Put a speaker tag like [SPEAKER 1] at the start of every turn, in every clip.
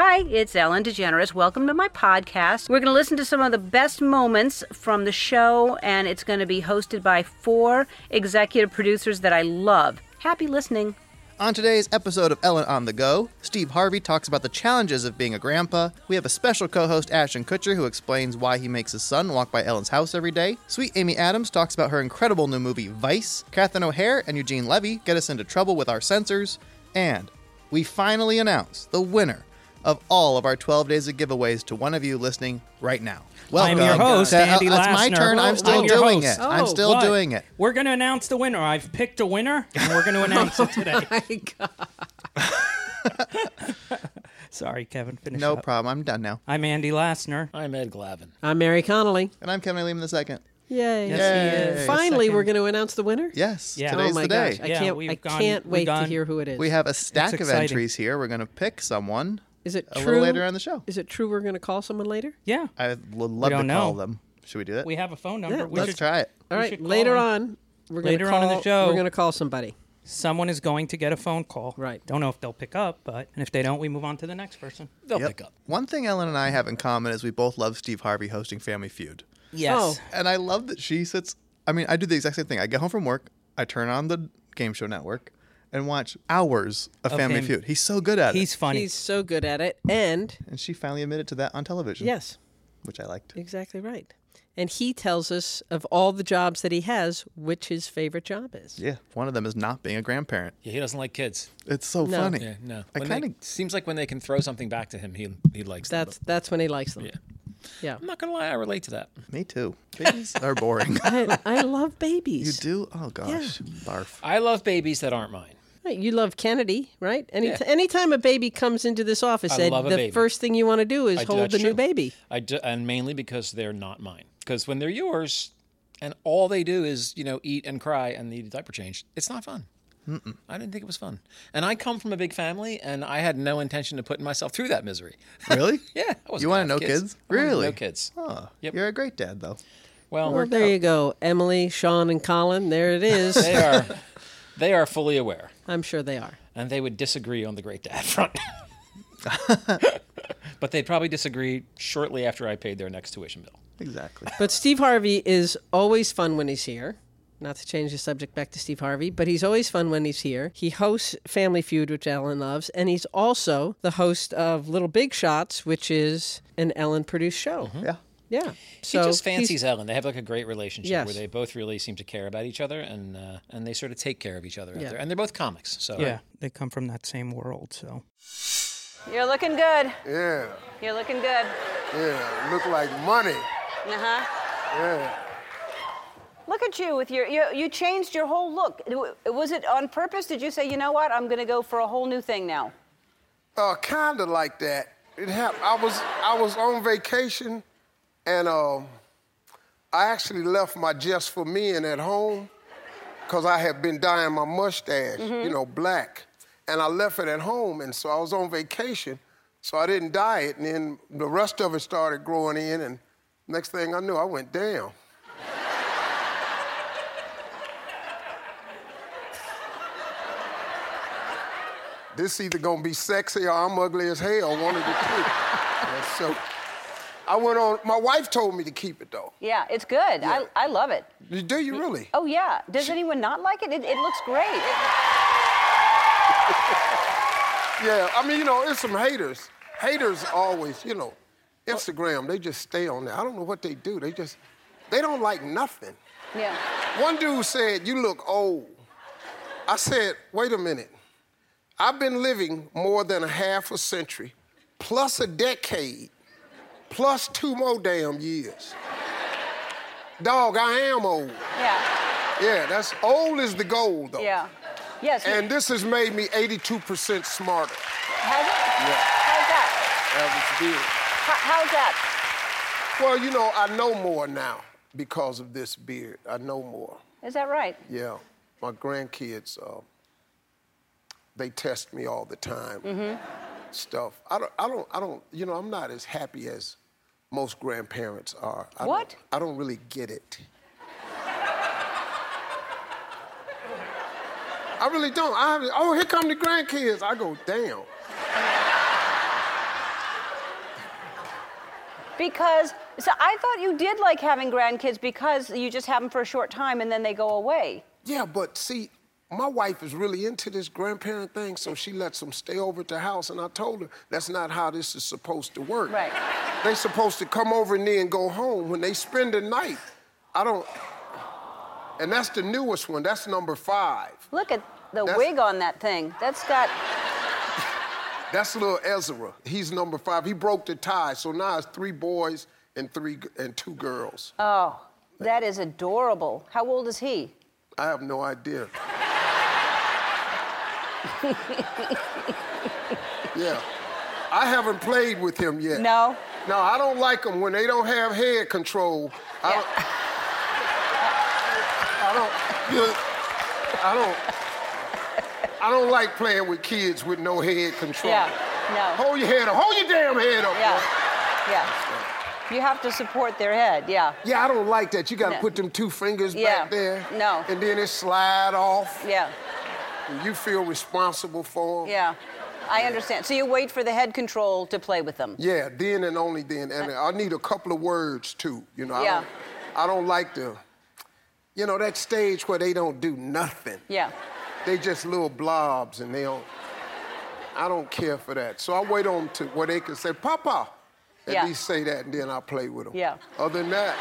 [SPEAKER 1] Hi, it's Ellen DeGeneres. Welcome to my podcast. We're going to listen to some of the best moments from the show, and it's going to be hosted by four executive producers that I love. Happy listening.
[SPEAKER 2] On today's episode of Ellen on the Go, Steve Harvey talks about the challenges of being a grandpa. We have a special co host, Ashton Kutcher, who explains why he makes his son walk by Ellen's house every day. Sweet Amy Adams talks about her incredible new movie, Vice. Catherine O'Hara and Eugene Levy get us into trouble with our censors. And we finally announce the winner of all of our 12 days of giveaways to one of you listening right now.
[SPEAKER 3] I'm
[SPEAKER 2] Welcome.
[SPEAKER 3] your host,
[SPEAKER 2] Uh,
[SPEAKER 3] Andy
[SPEAKER 2] That's my
[SPEAKER 3] Lassner.
[SPEAKER 2] turn. I'm
[SPEAKER 3] Oh,
[SPEAKER 2] still
[SPEAKER 3] I'm
[SPEAKER 2] doing
[SPEAKER 3] host.
[SPEAKER 2] it. I'm
[SPEAKER 3] Oh,
[SPEAKER 2] still
[SPEAKER 3] what?
[SPEAKER 2] doing it.
[SPEAKER 3] We're going to announce the winner. I've picked a winner, and we're going to announce it today. Sorry, Kevin. Finish
[SPEAKER 2] No
[SPEAKER 3] up.
[SPEAKER 2] problem. I'm done now.
[SPEAKER 3] I'm Andy Lassner.
[SPEAKER 4] I'm Ed Glavin.
[SPEAKER 5] I'm Mary Connelly.
[SPEAKER 2] And I'm Kevin Leman the second.
[SPEAKER 5] Yay.
[SPEAKER 3] Yes,
[SPEAKER 2] Yay.
[SPEAKER 5] Finally,
[SPEAKER 3] Second.
[SPEAKER 5] we're going to announce the winner?
[SPEAKER 2] Yes,
[SPEAKER 3] Yeah.
[SPEAKER 2] today's
[SPEAKER 5] oh my
[SPEAKER 2] the day.
[SPEAKER 5] gosh. I
[SPEAKER 3] Yeah,
[SPEAKER 5] can't, I
[SPEAKER 3] gone-
[SPEAKER 5] can't wait to hear who it is.
[SPEAKER 2] We have a stack of
[SPEAKER 3] exciting.
[SPEAKER 2] entries here. We're going to pick someone
[SPEAKER 5] is it
[SPEAKER 2] a
[SPEAKER 5] true?
[SPEAKER 2] little later on the show.
[SPEAKER 5] Is it true we're going to call someone later?
[SPEAKER 3] Yeah,
[SPEAKER 2] I would love to
[SPEAKER 3] don't
[SPEAKER 2] call them. Should we do that?
[SPEAKER 3] we have a phone number.
[SPEAKER 5] Yeah,
[SPEAKER 3] we
[SPEAKER 2] Let's
[SPEAKER 3] should-
[SPEAKER 2] try it.
[SPEAKER 5] All
[SPEAKER 3] We
[SPEAKER 5] right,
[SPEAKER 3] should call
[SPEAKER 5] later
[SPEAKER 3] him.
[SPEAKER 5] on. We're gonna
[SPEAKER 3] Later
[SPEAKER 5] call,
[SPEAKER 3] on in the show.
[SPEAKER 5] We're going to call somebody.
[SPEAKER 3] Someone is going to get a phone call.
[SPEAKER 5] Right.
[SPEAKER 3] Don't know if they'll pick up, but and if they don't, we move on to the next person.
[SPEAKER 4] They'll
[SPEAKER 2] Yep.
[SPEAKER 4] pick up.
[SPEAKER 2] One thing Ellen and I have in common is we both love Steve Harvey hosting Family Feud.
[SPEAKER 3] Yes.
[SPEAKER 5] Oh.
[SPEAKER 2] And I love that she sits. I mean, I do the exact same thing. I get home from work, I turn on the game show network, and watch hours of,
[SPEAKER 3] Of
[SPEAKER 2] Family
[SPEAKER 3] him.
[SPEAKER 2] Feud. He's so good at it.
[SPEAKER 3] He's
[SPEAKER 2] it.
[SPEAKER 3] funny.
[SPEAKER 5] He's so good at it. And,
[SPEAKER 2] And she finally admitted to that on television.
[SPEAKER 5] yes,
[SPEAKER 2] Which I liked.
[SPEAKER 5] exactly right. And he tells us of all the jobs that he has, which his favorite job is.
[SPEAKER 2] Yeah. One of them is not being a grandparent.
[SPEAKER 4] Yeah, he doesn't like kids.
[SPEAKER 2] It's so
[SPEAKER 5] No.
[SPEAKER 2] funny.
[SPEAKER 4] Yeah, no.
[SPEAKER 2] I
[SPEAKER 4] When
[SPEAKER 2] kinda-
[SPEAKER 4] seems like when they can throw something back to him, he he likes them.
[SPEAKER 5] That's that's when he likes them.
[SPEAKER 4] Yeah.
[SPEAKER 5] Yeah.
[SPEAKER 4] I'm not gonna lie, I relate to that.
[SPEAKER 2] Me too. Babies are boring.
[SPEAKER 5] I, I love babies.
[SPEAKER 2] you
[SPEAKER 5] babies.
[SPEAKER 2] do? Oh, gosh. Barf.
[SPEAKER 4] I love babies that aren't mine.
[SPEAKER 5] You love Kennedy, right? Any
[SPEAKER 4] Yeah.
[SPEAKER 5] anytime a baby comes into this office, Ed, the
[SPEAKER 4] baby.
[SPEAKER 5] first thing you want to do is
[SPEAKER 4] I
[SPEAKER 5] hold
[SPEAKER 4] that's
[SPEAKER 5] the new baby.
[SPEAKER 4] I do, and mainly because they're not mine. Because when they're yours, and all they do is you know eat and cry and need a diaper change, it's not fun. I didn't think it was fun. And I come from a big family, and I had no intention of putting myself through that misery.
[SPEAKER 2] Really?
[SPEAKER 4] yeah, I
[SPEAKER 2] You want to know kids?
[SPEAKER 4] Wanted
[SPEAKER 2] Really?
[SPEAKER 4] No kids.
[SPEAKER 2] Oh,
[SPEAKER 4] Yep.
[SPEAKER 2] You're a great dad, though.
[SPEAKER 4] Well,
[SPEAKER 5] Well, there you go. Emily, Sean, and Colin. There it is.
[SPEAKER 4] they are they are fully aware.
[SPEAKER 5] I'm sure they are.
[SPEAKER 4] and they would disagree on the great dad front. but they'd probably disagree shortly after I paid their next tuition bill.
[SPEAKER 2] Exactly.
[SPEAKER 5] But Steve Harvey is always fun when he's here. Not to change the subject back to Steve Harvey, but he's always fun when he's here. He hosts Family Feud, which Ellen loves, and he's also the host of Little Big Shots, which is an Ellen produced show. Mm-hmm.
[SPEAKER 2] Yeah.
[SPEAKER 5] Yeah.
[SPEAKER 4] he just fancies Ellen. They have like a great relationship
[SPEAKER 5] Yes.
[SPEAKER 4] where they both really seem to care about each other and uh, and they sort of take care of each other out
[SPEAKER 5] Yeah.
[SPEAKER 4] there. And they're both comics, so
[SPEAKER 3] yeah, they come from that same world. So
[SPEAKER 1] You're looking good.
[SPEAKER 6] Yeah,
[SPEAKER 1] You're looking good.
[SPEAKER 6] yeah, look like money.
[SPEAKER 1] Uh huh.
[SPEAKER 6] Yeah.
[SPEAKER 1] Look at you with your, you, you changed your whole look. Was it on purpose? Did you say, you know what, I'm going to go for a whole new thing now?
[SPEAKER 6] Uh, kinda like that. It happened. I was I was on vacation, and um, I actually left my just for men at home, cause I had been dyeing my mustache, you know, black, and I left it at home, and so I was on vacation, so I didn't dye it, and then the rest of it started growing in, and next thing I knew, I went down. This either gonna be sexy or I'm ugly as hell, one of the two. So I went on, my wife told me to keep it though.
[SPEAKER 1] Yeah, it's good. I, I love it.
[SPEAKER 6] Do you really?
[SPEAKER 1] Oh, yeah. Does anyone not like it? It, it looks great.
[SPEAKER 6] Yeah, I mean, you know, it's some haters. Haters always, you know, Instagram, they just stay on there. I don't know what they do. They just, they don't like nothing.
[SPEAKER 1] yeah.
[SPEAKER 6] One dude said, You look old. I said, Wait a minute. I've been living more than a half a century, plus a decade, plus two more damn years. Dog, I am old.
[SPEAKER 1] Yeah.
[SPEAKER 6] Yeah, that's old is the goal, though.
[SPEAKER 1] Yeah. Yes.
[SPEAKER 6] And this has made me 82% smarter.
[SPEAKER 1] has it? How's that?
[SPEAKER 6] That was big.
[SPEAKER 1] How, how's that?
[SPEAKER 6] Well, you know, I know more now because of this beard. I know more.
[SPEAKER 1] Is that right?
[SPEAKER 6] Yeah, my grandkids, uh, they test me all the time. Stuff. I don't. I don't. I don't. You know, I'm not as happy as most grandparents are. I don't-
[SPEAKER 1] What?
[SPEAKER 6] I don't really get it. I really don't. I have, oh, here come the grandkids. I go, damn.
[SPEAKER 1] Because so I thought you did like having grandkids because you just have them for a short time and then they go away.
[SPEAKER 6] Yeah, but see, my wife is really into this grandparent thing, so she lets them stay over at the house. And I told her that's not how this is supposed to work.
[SPEAKER 1] Right.
[SPEAKER 6] They supposed to come over and then go home. When they spend the night, I don't. And that's the newest one. That's number five.
[SPEAKER 1] Look at the
[SPEAKER 6] That's-
[SPEAKER 1] wig on that thing. That's got
[SPEAKER 6] That's little Ezra. He's number five. He broke the tie, so now it's three boys and three and two girls.
[SPEAKER 1] oh, that is adorable. How old is he?
[SPEAKER 6] I have no idea. yeah. I haven't played with him yet.
[SPEAKER 1] No.
[SPEAKER 6] No, I don't like them when they don't have head control. I don't. I don't. you know, I don't. I don't like playing with kids with no head control.
[SPEAKER 1] Yeah. No.
[SPEAKER 6] Hold your head up. Hold your damn head up.
[SPEAKER 1] Yeah. Yeah. You have to support their head. Yeah.
[SPEAKER 6] Yeah, I don't like that. You got to
[SPEAKER 1] No.
[SPEAKER 6] put them two fingers
[SPEAKER 1] Yeah.
[SPEAKER 6] back there.
[SPEAKER 1] No.
[SPEAKER 6] And then it slide off.
[SPEAKER 1] Yeah.
[SPEAKER 6] You feel responsible for them.
[SPEAKER 1] Yeah. I understand. So you wait for the head control to play with them.
[SPEAKER 6] Yeah, then and only then. And I need a couple of words too. You know, I,
[SPEAKER 1] Yeah.
[SPEAKER 6] don't, I don't like the, you know, that stage where they don't do nothing.
[SPEAKER 1] Yeah.
[SPEAKER 6] They just little blobs and they don't. I don't care for that. So I wait on to where they can say, Papa. At
[SPEAKER 1] Yeah.
[SPEAKER 6] least say that and then I play with them.
[SPEAKER 1] Yeah.
[SPEAKER 6] Other than that,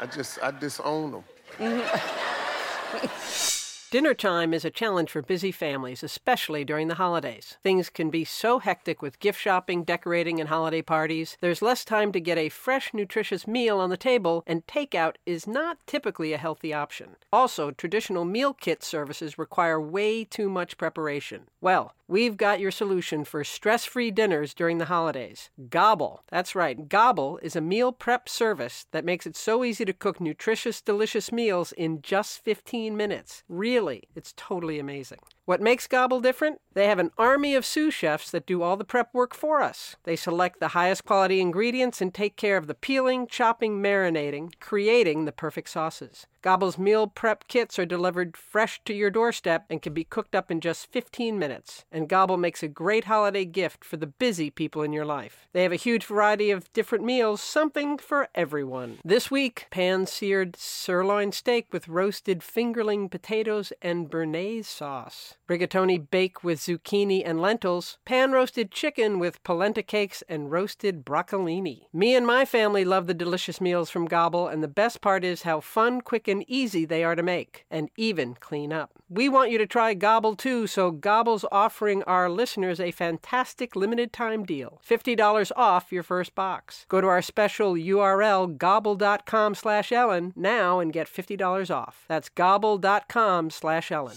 [SPEAKER 6] I just I disown them. Mm-hmm.
[SPEAKER 5] Dinner time is a challenge for busy families, especially during the holidays. Things can be so hectic with gift shopping, decorating, and holiday parties. There's less time to get a fresh, nutritious meal on the table, and takeout is not typically a healthy option. Also, traditional meal kit services require way too much preparation. Well, we've got your solution for stress free dinners during the holidays. Gobble. That's right, Gobble is a meal prep service that makes it so easy to cook nutritious, delicious meals in just 15 minutes. Really, it's totally amazing. What makes Gobble different? They have an army of sous chefs that do all the prep work for us. They select the highest quality ingredients and take care of the peeling, chopping, marinating, creating the perfect sauces. Gobble's meal prep kits are delivered fresh to your doorstep and can be cooked up in just 15 minutes. And Gobble makes a great holiday gift for the busy people in your life. They have a huge variety of different meals, something for everyone. This week, pan seared sirloin steak with roasted fingerling potatoes and béarnaise sauce. Rigatoni bake with zucchini and lentils, pan roasted chicken with polenta cakes and roasted broccolini. Me and my family love the delicious meals from Gobble, and the best part is how fun, quick, and easy they are to make, and even clean up. We want you to try Gobble too, so Gobble's offering our listeners a fantastic limited time deal. $50 off your first box. Go to our special URL, gobble.com slash Ellen, now and get $50 off. That's gobble.com slash Ellen.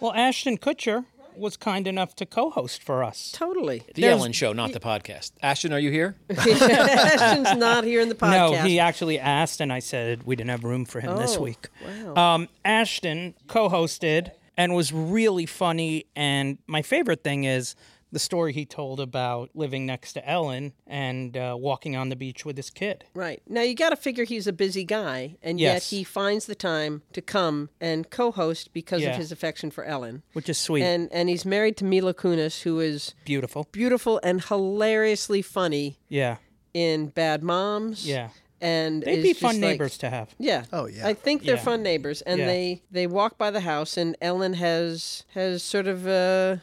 [SPEAKER 3] Well, Ashton Kutcher was kind enough to co-host for us.
[SPEAKER 5] Totally.
[SPEAKER 4] The Ellen Show, not the podcast. Ashton, are you here?
[SPEAKER 5] Ashton's not here in the podcast.
[SPEAKER 3] No, he actually asked, and I said we didn't have room for him this
[SPEAKER 5] Oh,
[SPEAKER 3] week.
[SPEAKER 5] wow.
[SPEAKER 3] Um, Ashton co-hosted and was really funny. And my favorite thing is the story he told about living next to Ellen and uh, walking on the beach with his kid.
[SPEAKER 5] Right. Now you got to figure he's a busy guy, and
[SPEAKER 3] Yes.
[SPEAKER 5] yet he finds the time to come and co-host because
[SPEAKER 3] Yeah.
[SPEAKER 5] of his affection for Ellen.
[SPEAKER 3] Which is sweet.
[SPEAKER 5] And and he's married to Mila Kunis, who is
[SPEAKER 3] Beautiful.
[SPEAKER 5] beautiful and hilariously funny
[SPEAKER 3] Yeah.
[SPEAKER 5] in Bad Moms.
[SPEAKER 3] Yeah.
[SPEAKER 5] And
[SPEAKER 3] They'd be fun
[SPEAKER 5] like-
[SPEAKER 3] neighbors to have.
[SPEAKER 5] Yeah.
[SPEAKER 2] Oh, yeah.
[SPEAKER 5] I think they're
[SPEAKER 3] Yeah.
[SPEAKER 5] fun neighbors, and
[SPEAKER 3] Yeah.
[SPEAKER 5] they they walk by the house, and Ellen has has sort of a,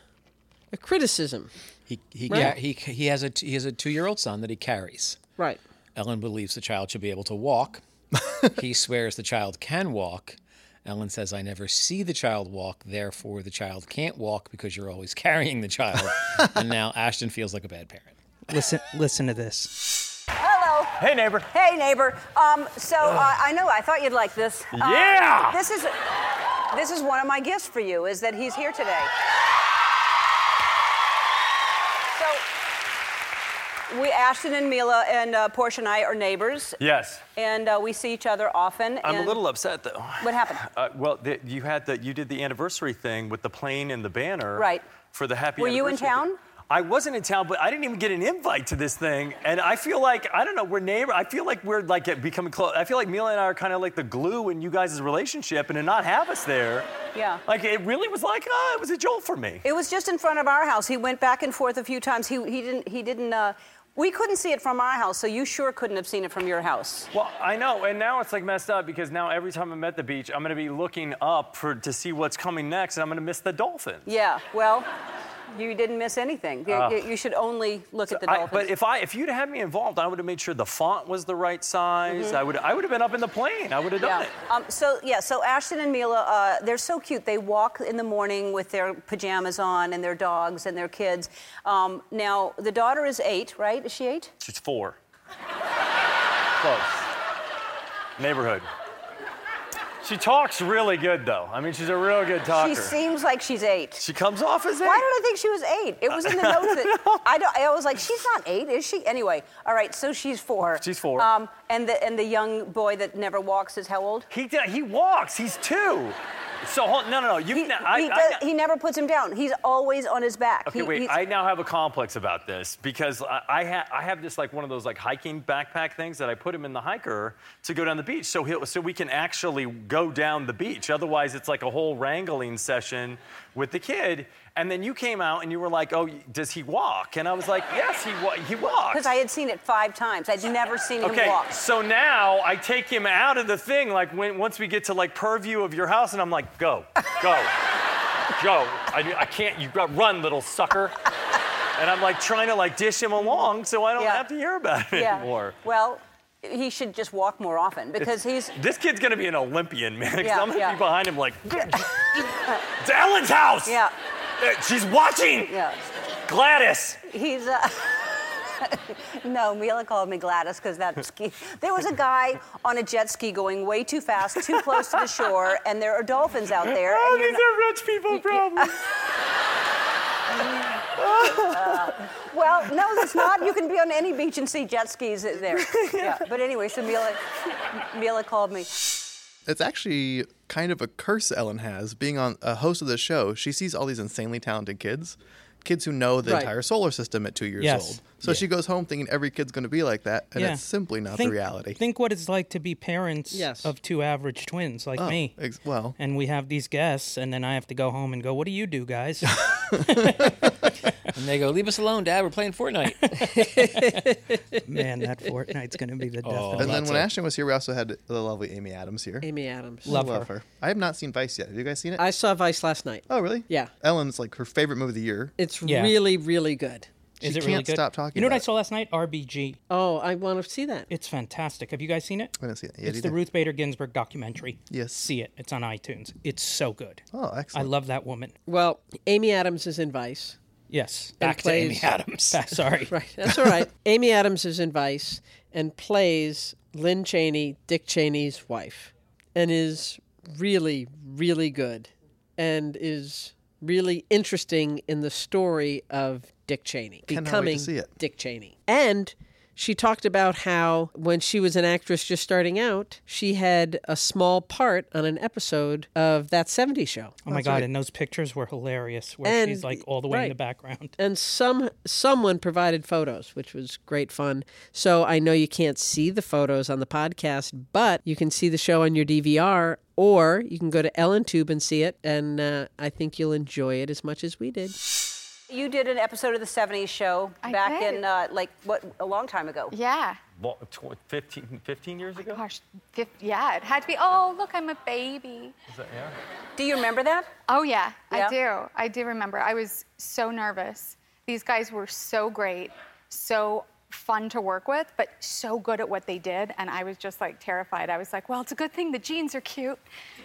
[SPEAKER 5] a criticism.
[SPEAKER 4] He he,
[SPEAKER 5] Right.
[SPEAKER 4] ca- he he has a he has a two year old son that he carries.
[SPEAKER 5] Right.
[SPEAKER 4] Ellen believes the child should be able to walk. he swears the child can walk. Ellen says, I never see the child walk, therefore the child can't walk because you're always carrying the child. and now Ashton feels like a bad parent.
[SPEAKER 3] Listen, listen to this.
[SPEAKER 1] Hello.
[SPEAKER 7] Hey, neighbor.
[SPEAKER 1] Hey, neighbor. Um, so uh, I know I thought you'd like this. Uh,
[SPEAKER 7] Yeah!
[SPEAKER 1] This is this is one of my gifts for you. Is that he's here today. So we, Ashton and Mila and uh, Portia and I are neighbors,
[SPEAKER 7] Yes.
[SPEAKER 1] and uh, we see each other often.
[SPEAKER 7] I'm a
[SPEAKER 1] and-
[SPEAKER 7] little upset though.
[SPEAKER 1] What happened?
[SPEAKER 7] Uh, well, the, you had the you did the anniversary thing with the plane and the banner.
[SPEAKER 1] Right.
[SPEAKER 7] For the happy.
[SPEAKER 1] Were you in
[SPEAKER 7] anniversary
[SPEAKER 1] town?
[SPEAKER 7] thing. I wasn't in town, but I didn't even get an invite to this thing, and I feel like I don't know. We're neighbor. I feel like we're like becoming close. I feel like Mila and I are kind of like the glue in you guys' relationship, and to not have us there.
[SPEAKER 1] Yeah.
[SPEAKER 7] Like it really was like ah, it was a jolt for me.
[SPEAKER 1] It was just in front of our house. He went back and forth a few times. He, he didn't he didn't uh, We couldn't see it from our house, so you sure couldn't have seen it from your house.
[SPEAKER 7] Well, I know, and now it's like messed up because now every time I'm at the beach, I'm gonna be looking up for to see what's coming next, and I'm gonna miss the dolphins.
[SPEAKER 1] Yeah, well, you didn't miss anything. You, you- you should only look at the
[SPEAKER 7] I-
[SPEAKER 1] dolphins.
[SPEAKER 7] but if I if you'd had me involved, I would have made sure the font was the right size. I would I would have been up in the plane. I would have done
[SPEAKER 1] Mm-hmm. yeah.
[SPEAKER 7] it.
[SPEAKER 1] Um, so yeah, so Ashton and Mila, uh, they're so cute. They walk in the morning with their pajamas on and their dogs and their kids. Um, now the daughter is eight, right? Is she eight?
[SPEAKER 7] She's four. Close. Neighborhood. She talks really good though. I mean, she's a real good talker.
[SPEAKER 1] She seems like she's eight.
[SPEAKER 7] She comes off as eight.
[SPEAKER 1] Why did I think she was eight? It was in the notes that I don't. I was like, she's not eight, is she? Anyway, all right. So she's four.
[SPEAKER 7] She's four.
[SPEAKER 1] Um, and the and the young boy that never walks is how old?
[SPEAKER 7] He he walks. He's two. So hold, no no no. You
[SPEAKER 1] He,
[SPEAKER 7] I,
[SPEAKER 1] he,
[SPEAKER 7] I-
[SPEAKER 1] does, he never puts him down. He's always on his back.
[SPEAKER 7] Okay,
[SPEAKER 1] He-
[SPEAKER 7] wait. I now have a complex about this because I, I, ha- I have this like one of those like hiking backpack things that I put him in the hiker to go down the beach, so he'll so we can actually go down the beach. Otherwise, it's like a whole wrangling session with the kid. And then you came out and you were like, "Oh, does he walk?" And I was like, "Yes, he wa- he walks."
[SPEAKER 1] Because I had seen it five times. I'd never seen him
[SPEAKER 7] Okay,
[SPEAKER 1] walk.
[SPEAKER 7] so now I take him out of the thing, like when once we get to like purview of your house, and I'm like, go, go, go. I, I can't. You got run, little sucker. And I'm like trying to like dish him along so I don't
[SPEAKER 1] Yeah.
[SPEAKER 7] have to hear about it
[SPEAKER 1] Yeah.
[SPEAKER 7] anymore.
[SPEAKER 1] Well, he should just walk more often because he's.
[SPEAKER 7] This kid's gonna be an Olympian, man. 'cause
[SPEAKER 1] Yeah,
[SPEAKER 7] I'm gonna
[SPEAKER 1] yeah.
[SPEAKER 7] be behind him like, it's Ellen's house.
[SPEAKER 1] Yeah,
[SPEAKER 7] She's watching.
[SPEAKER 1] yeah.
[SPEAKER 7] Gladys.
[SPEAKER 1] He's. Uh, no, Mila called me Gladys because that ski. There was a guy on a jet ski going way too fast, too close to the shore, and there are dolphins out there.
[SPEAKER 7] Oh, these are rich people problems.
[SPEAKER 1] Well, no, that's not. You can be on any beach and see jet skis there. Yeah. But anyway, so Mila, Mila called me.
[SPEAKER 2] It's actually kind of a curse Ellen has being on a host of the show. She sees all these insanely talented kids, kids who know the
[SPEAKER 5] Right.
[SPEAKER 2] entire solar system at two years
[SPEAKER 3] Yes.
[SPEAKER 2] old. So
[SPEAKER 3] Yeah.
[SPEAKER 2] she goes home thinking every kid's going to be like that, and
[SPEAKER 3] Yeah.
[SPEAKER 2] it's simply not
[SPEAKER 3] think,
[SPEAKER 2] the reality.
[SPEAKER 3] Think what it's like to be parents
[SPEAKER 5] Yes.
[SPEAKER 3] of two average twins like
[SPEAKER 2] Oh,
[SPEAKER 3] me.
[SPEAKER 2] ex- well.
[SPEAKER 3] and we have these guests, and then I have to go home and go, "What do you do, guys?"
[SPEAKER 4] And they go, leave us alone, Dad. We're playing Fortnite.
[SPEAKER 3] Man, that Fortnite's gonna be the death
[SPEAKER 4] Oh,
[SPEAKER 3] of
[SPEAKER 2] and then when
[SPEAKER 4] a-
[SPEAKER 2] Ashton was here, we also had the lovely Amy Adams here.
[SPEAKER 5] Amy Adams.
[SPEAKER 3] Love
[SPEAKER 2] Love
[SPEAKER 3] her.
[SPEAKER 2] her. I have not seen Vice yet. Have you guys seen it?
[SPEAKER 5] I saw Vice last night.
[SPEAKER 2] oh, really?
[SPEAKER 5] Yeah.
[SPEAKER 2] Ellen's like her favorite movie of the year.
[SPEAKER 5] It's
[SPEAKER 3] Yeah.
[SPEAKER 5] really, really good.
[SPEAKER 3] Is
[SPEAKER 2] She
[SPEAKER 3] it really
[SPEAKER 2] can't
[SPEAKER 3] good?
[SPEAKER 2] stop talking
[SPEAKER 3] You know what I
[SPEAKER 2] about it.
[SPEAKER 3] saw last night? RBG.
[SPEAKER 5] Oh, I want to see that.
[SPEAKER 3] It's fantastic. Have you guys seen it?
[SPEAKER 2] I didn't see it. Yeah,
[SPEAKER 3] it's
[SPEAKER 2] you
[SPEAKER 3] the
[SPEAKER 2] did.
[SPEAKER 3] Ruth Bader Ginsburg documentary.
[SPEAKER 2] Yes.
[SPEAKER 3] See it. It's on iTunes. It's so good.
[SPEAKER 2] Oh, excellent.
[SPEAKER 3] I
[SPEAKER 2] excellent.
[SPEAKER 3] love that woman.
[SPEAKER 5] Well, Amy Adams is in Vice.
[SPEAKER 3] Yes.
[SPEAKER 5] And
[SPEAKER 3] Back to Amy
[SPEAKER 5] plays-
[SPEAKER 3] Adams. Sorry.
[SPEAKER 5] Right. That's all right. Amy Adams is in Vice and plays Lynn Cheney, Dick Cheney's wife, and is really, really good and is really interesting in the story of Dick Cheney
[SPEAKER 2] Cannot
[SPEAKER 5] becoming. Dick Cheney. And she talked about how when she was an actress just starting out, she had a small part on an episode of that 70s show.
[SPEAKER 3] Oh my god! And those pictures were hilarious. Where
[SPEAKER 5] And-
[SPEAKER 3] she's like all the way in the background.
[SPEAKER 5] and some someone provided photos which was great fun so i know you can't see the photos on the podcast but you can see the show on your dvr or you can go to ellentube and see it and uh, i think you'll enjoy it as much as we did
[SPEAKER 1] You did an episode of the 70s show
[SPEAKER 8] I
[SPEAKER 1] back
[SPEAKER 8] did.
[SPEAKER 1] in, uh, like, what, a long time ago.
[SPEAKER 8] Yeah.
[SPEAKER 7] Well, tw- 15, 15 years ago?
[SPEAKER 8] Gosh, fif- yeah, it had to be. Oh, look, I'm a baby.
[SPEAKER 7] Is that, yeah?
[SPEAKER 1] Do you remember that?
[SPEAKER 8] Oh, yeah,
[SPEAKER 1] Yeah?
[SPEAKER 8] I do. I do remember. I was so nervous. These guys were so great, so fun to work with, but so good at what they did. And I was just like terrified. I was like, well, it's a good thing the jeans are cute.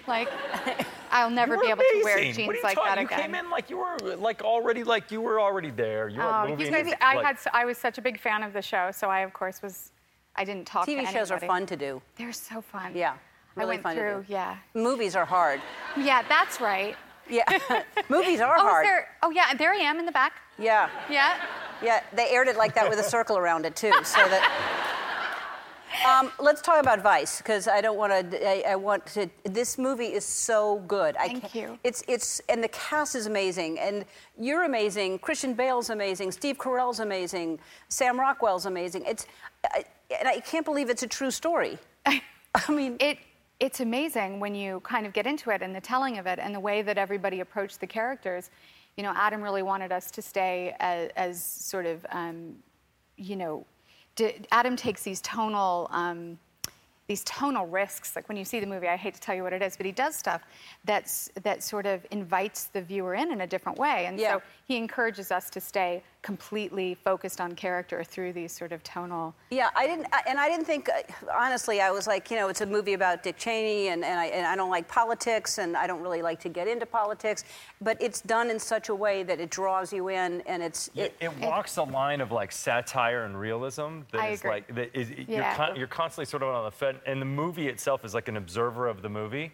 [SPEAKER 8] Like, I'll never
[SPEAKER 7] You
[SPEAKER 8] be able to wear
[SPEAKER 7] amazing.
[SPEAKER 8] jeans
[SPEAKER 7] What are you
[SPEAKER 8] like
[SPEAKER 7] talking-
[SPEAKER 8] that
[SPEAKER 7] you
[SPEAKER 8] again.
[SPEAKER 7] came in like you were like already like you were already there. You were
[SPEAKER 8] Oh,
[SPEAKER 7] moving.
[SPEAKER 8] because
[SPEAKER 7] it-
[SPEAKER 8] I
[SPEAKER 7] like-
[SPEAKER 8] had, s- I was such a big fan of the show, so I of course was. I didn't talk.
[SPEAKER 1] TV
[SPEAKER 8] to
[SPEAKER 1] shows are
[SPEAKER 8] anybody.
[SPEAKER 1] fun to do.
[SPEAKER 8] They're so fun.
[SPEAKER 1] Yeah, really
[SPEAKER 8] I went
[SPEAKER 1] fun to
[SPEAKER 8] through.
[SPEAKER 1] do.
[SPEAKER 8] Yeah.
[SPEAKER 1] Movies are hard.
[SPEAKER 8] Yeah, that's right.
[SPEAKER 1] Yeah, movies are
[SPEAKER 8] oh,
[SPEAKER 1] hard.
[SPEAKER 8] Oh, is there? Oh, yeah. There I am in the back.
[SPEAKER 1] Yeah,
[SPEAKER 8] Yeah.
[SPEAKER 1] yeah. They aired it like that with a circle around it too, so that. Um, let's talk about Vice because I don't want to. I, I want to. This movie is so good. I
[SPEAKER 8] Thank you.
[SPEAKER 1] It's it's and the cast is amazing and you're amazing. Christian Bale's amazing. Steve Carell's amazing. Sam Rockwell's amazing. It's I, and I can't believe it's a true story. I mean,
[SPEAKER 8] It. It's amazing when you kind of get into it and the telling of it and the way that everybody approached the characters. You know, Adam really wanted us to stay as, as sort of um, you know, Adam takes these tonal. Um, these tonal risks, like when you see the movie, I hate to tell you what it is, but he does stuff that's that sort of invites the viewer in in a different way, and
[SPEAKER 1] Yeah.
[SPEAKER 8] so he encourages us to stay completely focused on character through these sort of tonal.
[SPEAKER 1] Yeah, I didn't, I- and I didn't think. uh, Honestly, I was like, you know, it's a movie about Dick Cheney, and, and, I, and I don't like politics, and I don't really like to get into politics. But it's done in such a way that it draws you in, and it's.
[SPEAKER 7] It, it walks the line of like satire and realism. That
[SPEAKER 8] I
[SPEAKER 7] is
[SPEAKER 8] agree.
[SPEAKER 7] like that is, you're,
[SPEAKER 8] Yeah.
[SPEAKER 7] con- you're constantly sort of on the fed, and the movie itself is like an observer of the movie.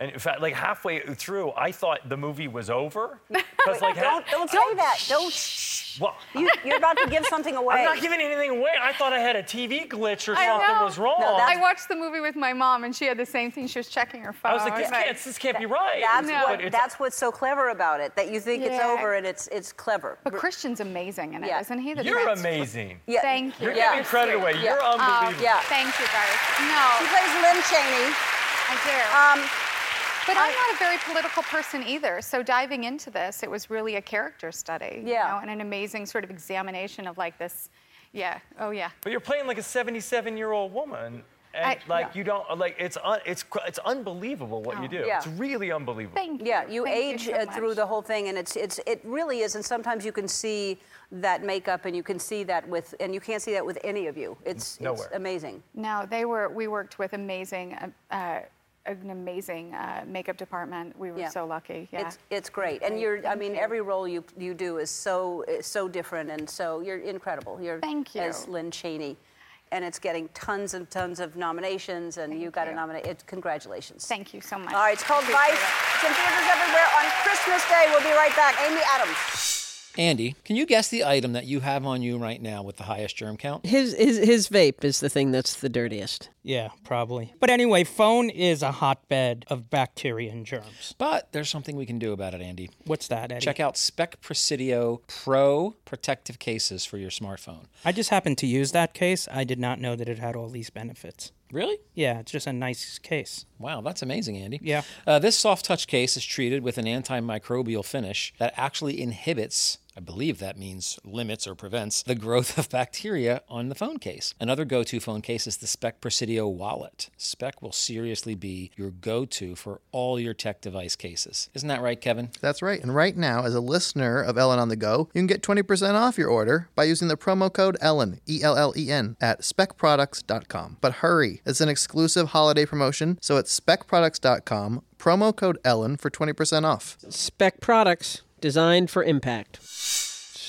[SPEAKER 7] And in fact, like halfway through, I thought the movie was over because like
[SPEAKER 1] don't don't say that. Don't.
[SPEAKER 7] well,
[SPEAKER 1] You, you're about to give something away.
[SPEAKER 7] I'm not giving anything away. I thought I had a TV glitch or
[SPEAKER 8] I
[SPEAKER 7] something
[SPEAKER 8] know.
[SPEAKER 7] was wrong.
[SPEAKER 1] No,
[SPEAKER 8] I watched the movie with my mom, and she had the same thing. She was checking her phone.
[SPEAKER 7] I was like, this
[SPEAKER 8] and
[SPEAKER 7] can't, this can't be right.
[SPEAKER 1] That's
[SPEAKER 8] No.
[SPEAKER 1] what. That's what's so clever about it. That you think it's over, and it's it's clever.
[SPEAKER 8] But Christian's amazing in it,
[SPEAKER 1] Yeah.
[SPEAKER 8] not he? The
[SPEAKER 7] You're
[SPEAKER 8] trans-
[SPEAKER 7] amazing.
[SPEAKER 1] Yeah.
[SPEAKER 8] Thank you.
[SPEAKER 7] You're
[SPEAKER 1] Yeah.
[SPEAKER 7] giving credit away.
[SPEAKER 1] Yeah.
[SPEAKER 7] You're
[SPEAKER 1] Oh,
[SPEAKER 7] unbelievable.
[SPEAKER 1] yeah.
[SPEAKER 8] Thank you, guys.
[SPEAKER 1] She
[SPEAKER 8] No,
[SPEAKER 1] plays Lynn Cheney.
[SPEAKER 8] I do.
[SPEAKER 1] Um,
[SPEAKER 8] but I'm not a very political person either. So diving into this, it was really a character study. you
[SPEAKER 1] Yeah.
[SPEAKER 8] know, and an amazing sort of examination of like this. Yeah. Oh yeah.
[SPEAKER 7] But you're playing like a 77 year old woman. And
[SPEAKER 8] I-
[SPEAKER 7] like
[SPEAKER 8] yeah.
[SPEAKER 7] you don't like it's un, it's it's unbelievable what you do.
[SPEAKER 1] Yeah.
[SPEAKER 7] It's really unbelievable.
[SPEAKER 8] Thank you.
[SPEAKER 1] Yeah, you
[SPEAKER 8] Thank
[SPEAKER 1] age
[SPEAKER 8] so
[SPEAKER 1] uh, through the whole thing, and it's it's it really is. And sometimes you can see that makeup, and you can see that with, and you can't see that with any of you. It's, it's
[SPEAKER 7] Nowhere.
[SPEAKER 1] amazing.
[SPEAKER 8] No, they were. We worked with amazing. Uh, uh, an amazing uh, makeup department. We were
[SPEAKER 1] Yeah.
[SPEAKER 8] so lucky. Yeah.
[SPEAKER 1] It's it's great, and you're. I mean, every role you you do is so is so different, and so you're incredible. You're
[SPEAKER 8] Thank you.
[SPEAKER 1] as Lynn Cheney, and it's getting tons and tons of nominations, and you got a
[SPEAKER 8] you.
[SPEAKER 1] nomination. Congratulations.
[SPEAKER 8] Thank you so much.
[SPEAKER 1] All right, it's called Vice. It's in theaters everywhere on Christmas Day. We'll be right back. Amy Adams.
[SPEAKER 4] Andy, can you guess the item that you have on you right now with the highest germ count?
[SPEAKER 5] His his his vape is the thing that's the dirtiest.
[SPEAKER 3] Yeah, probably. But anyway, phone is a hotbed of bacteria and germs.
[SPEAKER 4] But there's something we can do about it, Andy.
[SPEAKER 3] What's that, Eddie?
[SPEAKER 4] Check out Speck Presidio Pro protective cases for your smartphone.
[SPEAKER 3] I just happened to use that case. I did not know that it had all these benefits.
[SPEAKER 4] Really?
[SPEAKER 3] Yeah, it's just a nice case.
[SPEAKER 4] Wow, that's amazing, Andy.
[SPEAKER 3] Yeah.
[SPEAKER 4] Uh, this soft touch case is treated with an antimicrobial finish that actually inhibits, I believe that means limits or prevents, the growth of bacteria on the phone case. Another go to phone case is the Speck Presidio wallet. Speck will seriously be your go to for all your tech device cases. Isn't that right, Kevin?
[SPEAKER 2] That's right. And right now, as a listener of Ellen on the Go, you can get 20% off your order by using the promo code ELLEN, E L L E N, at speckproducts.com. But hurry, it's an exclusive holiday promotion, so it's speckproducts.com, promo code ELLEN for 20% off.
[SPEAKER 5] Speck products designed for impact.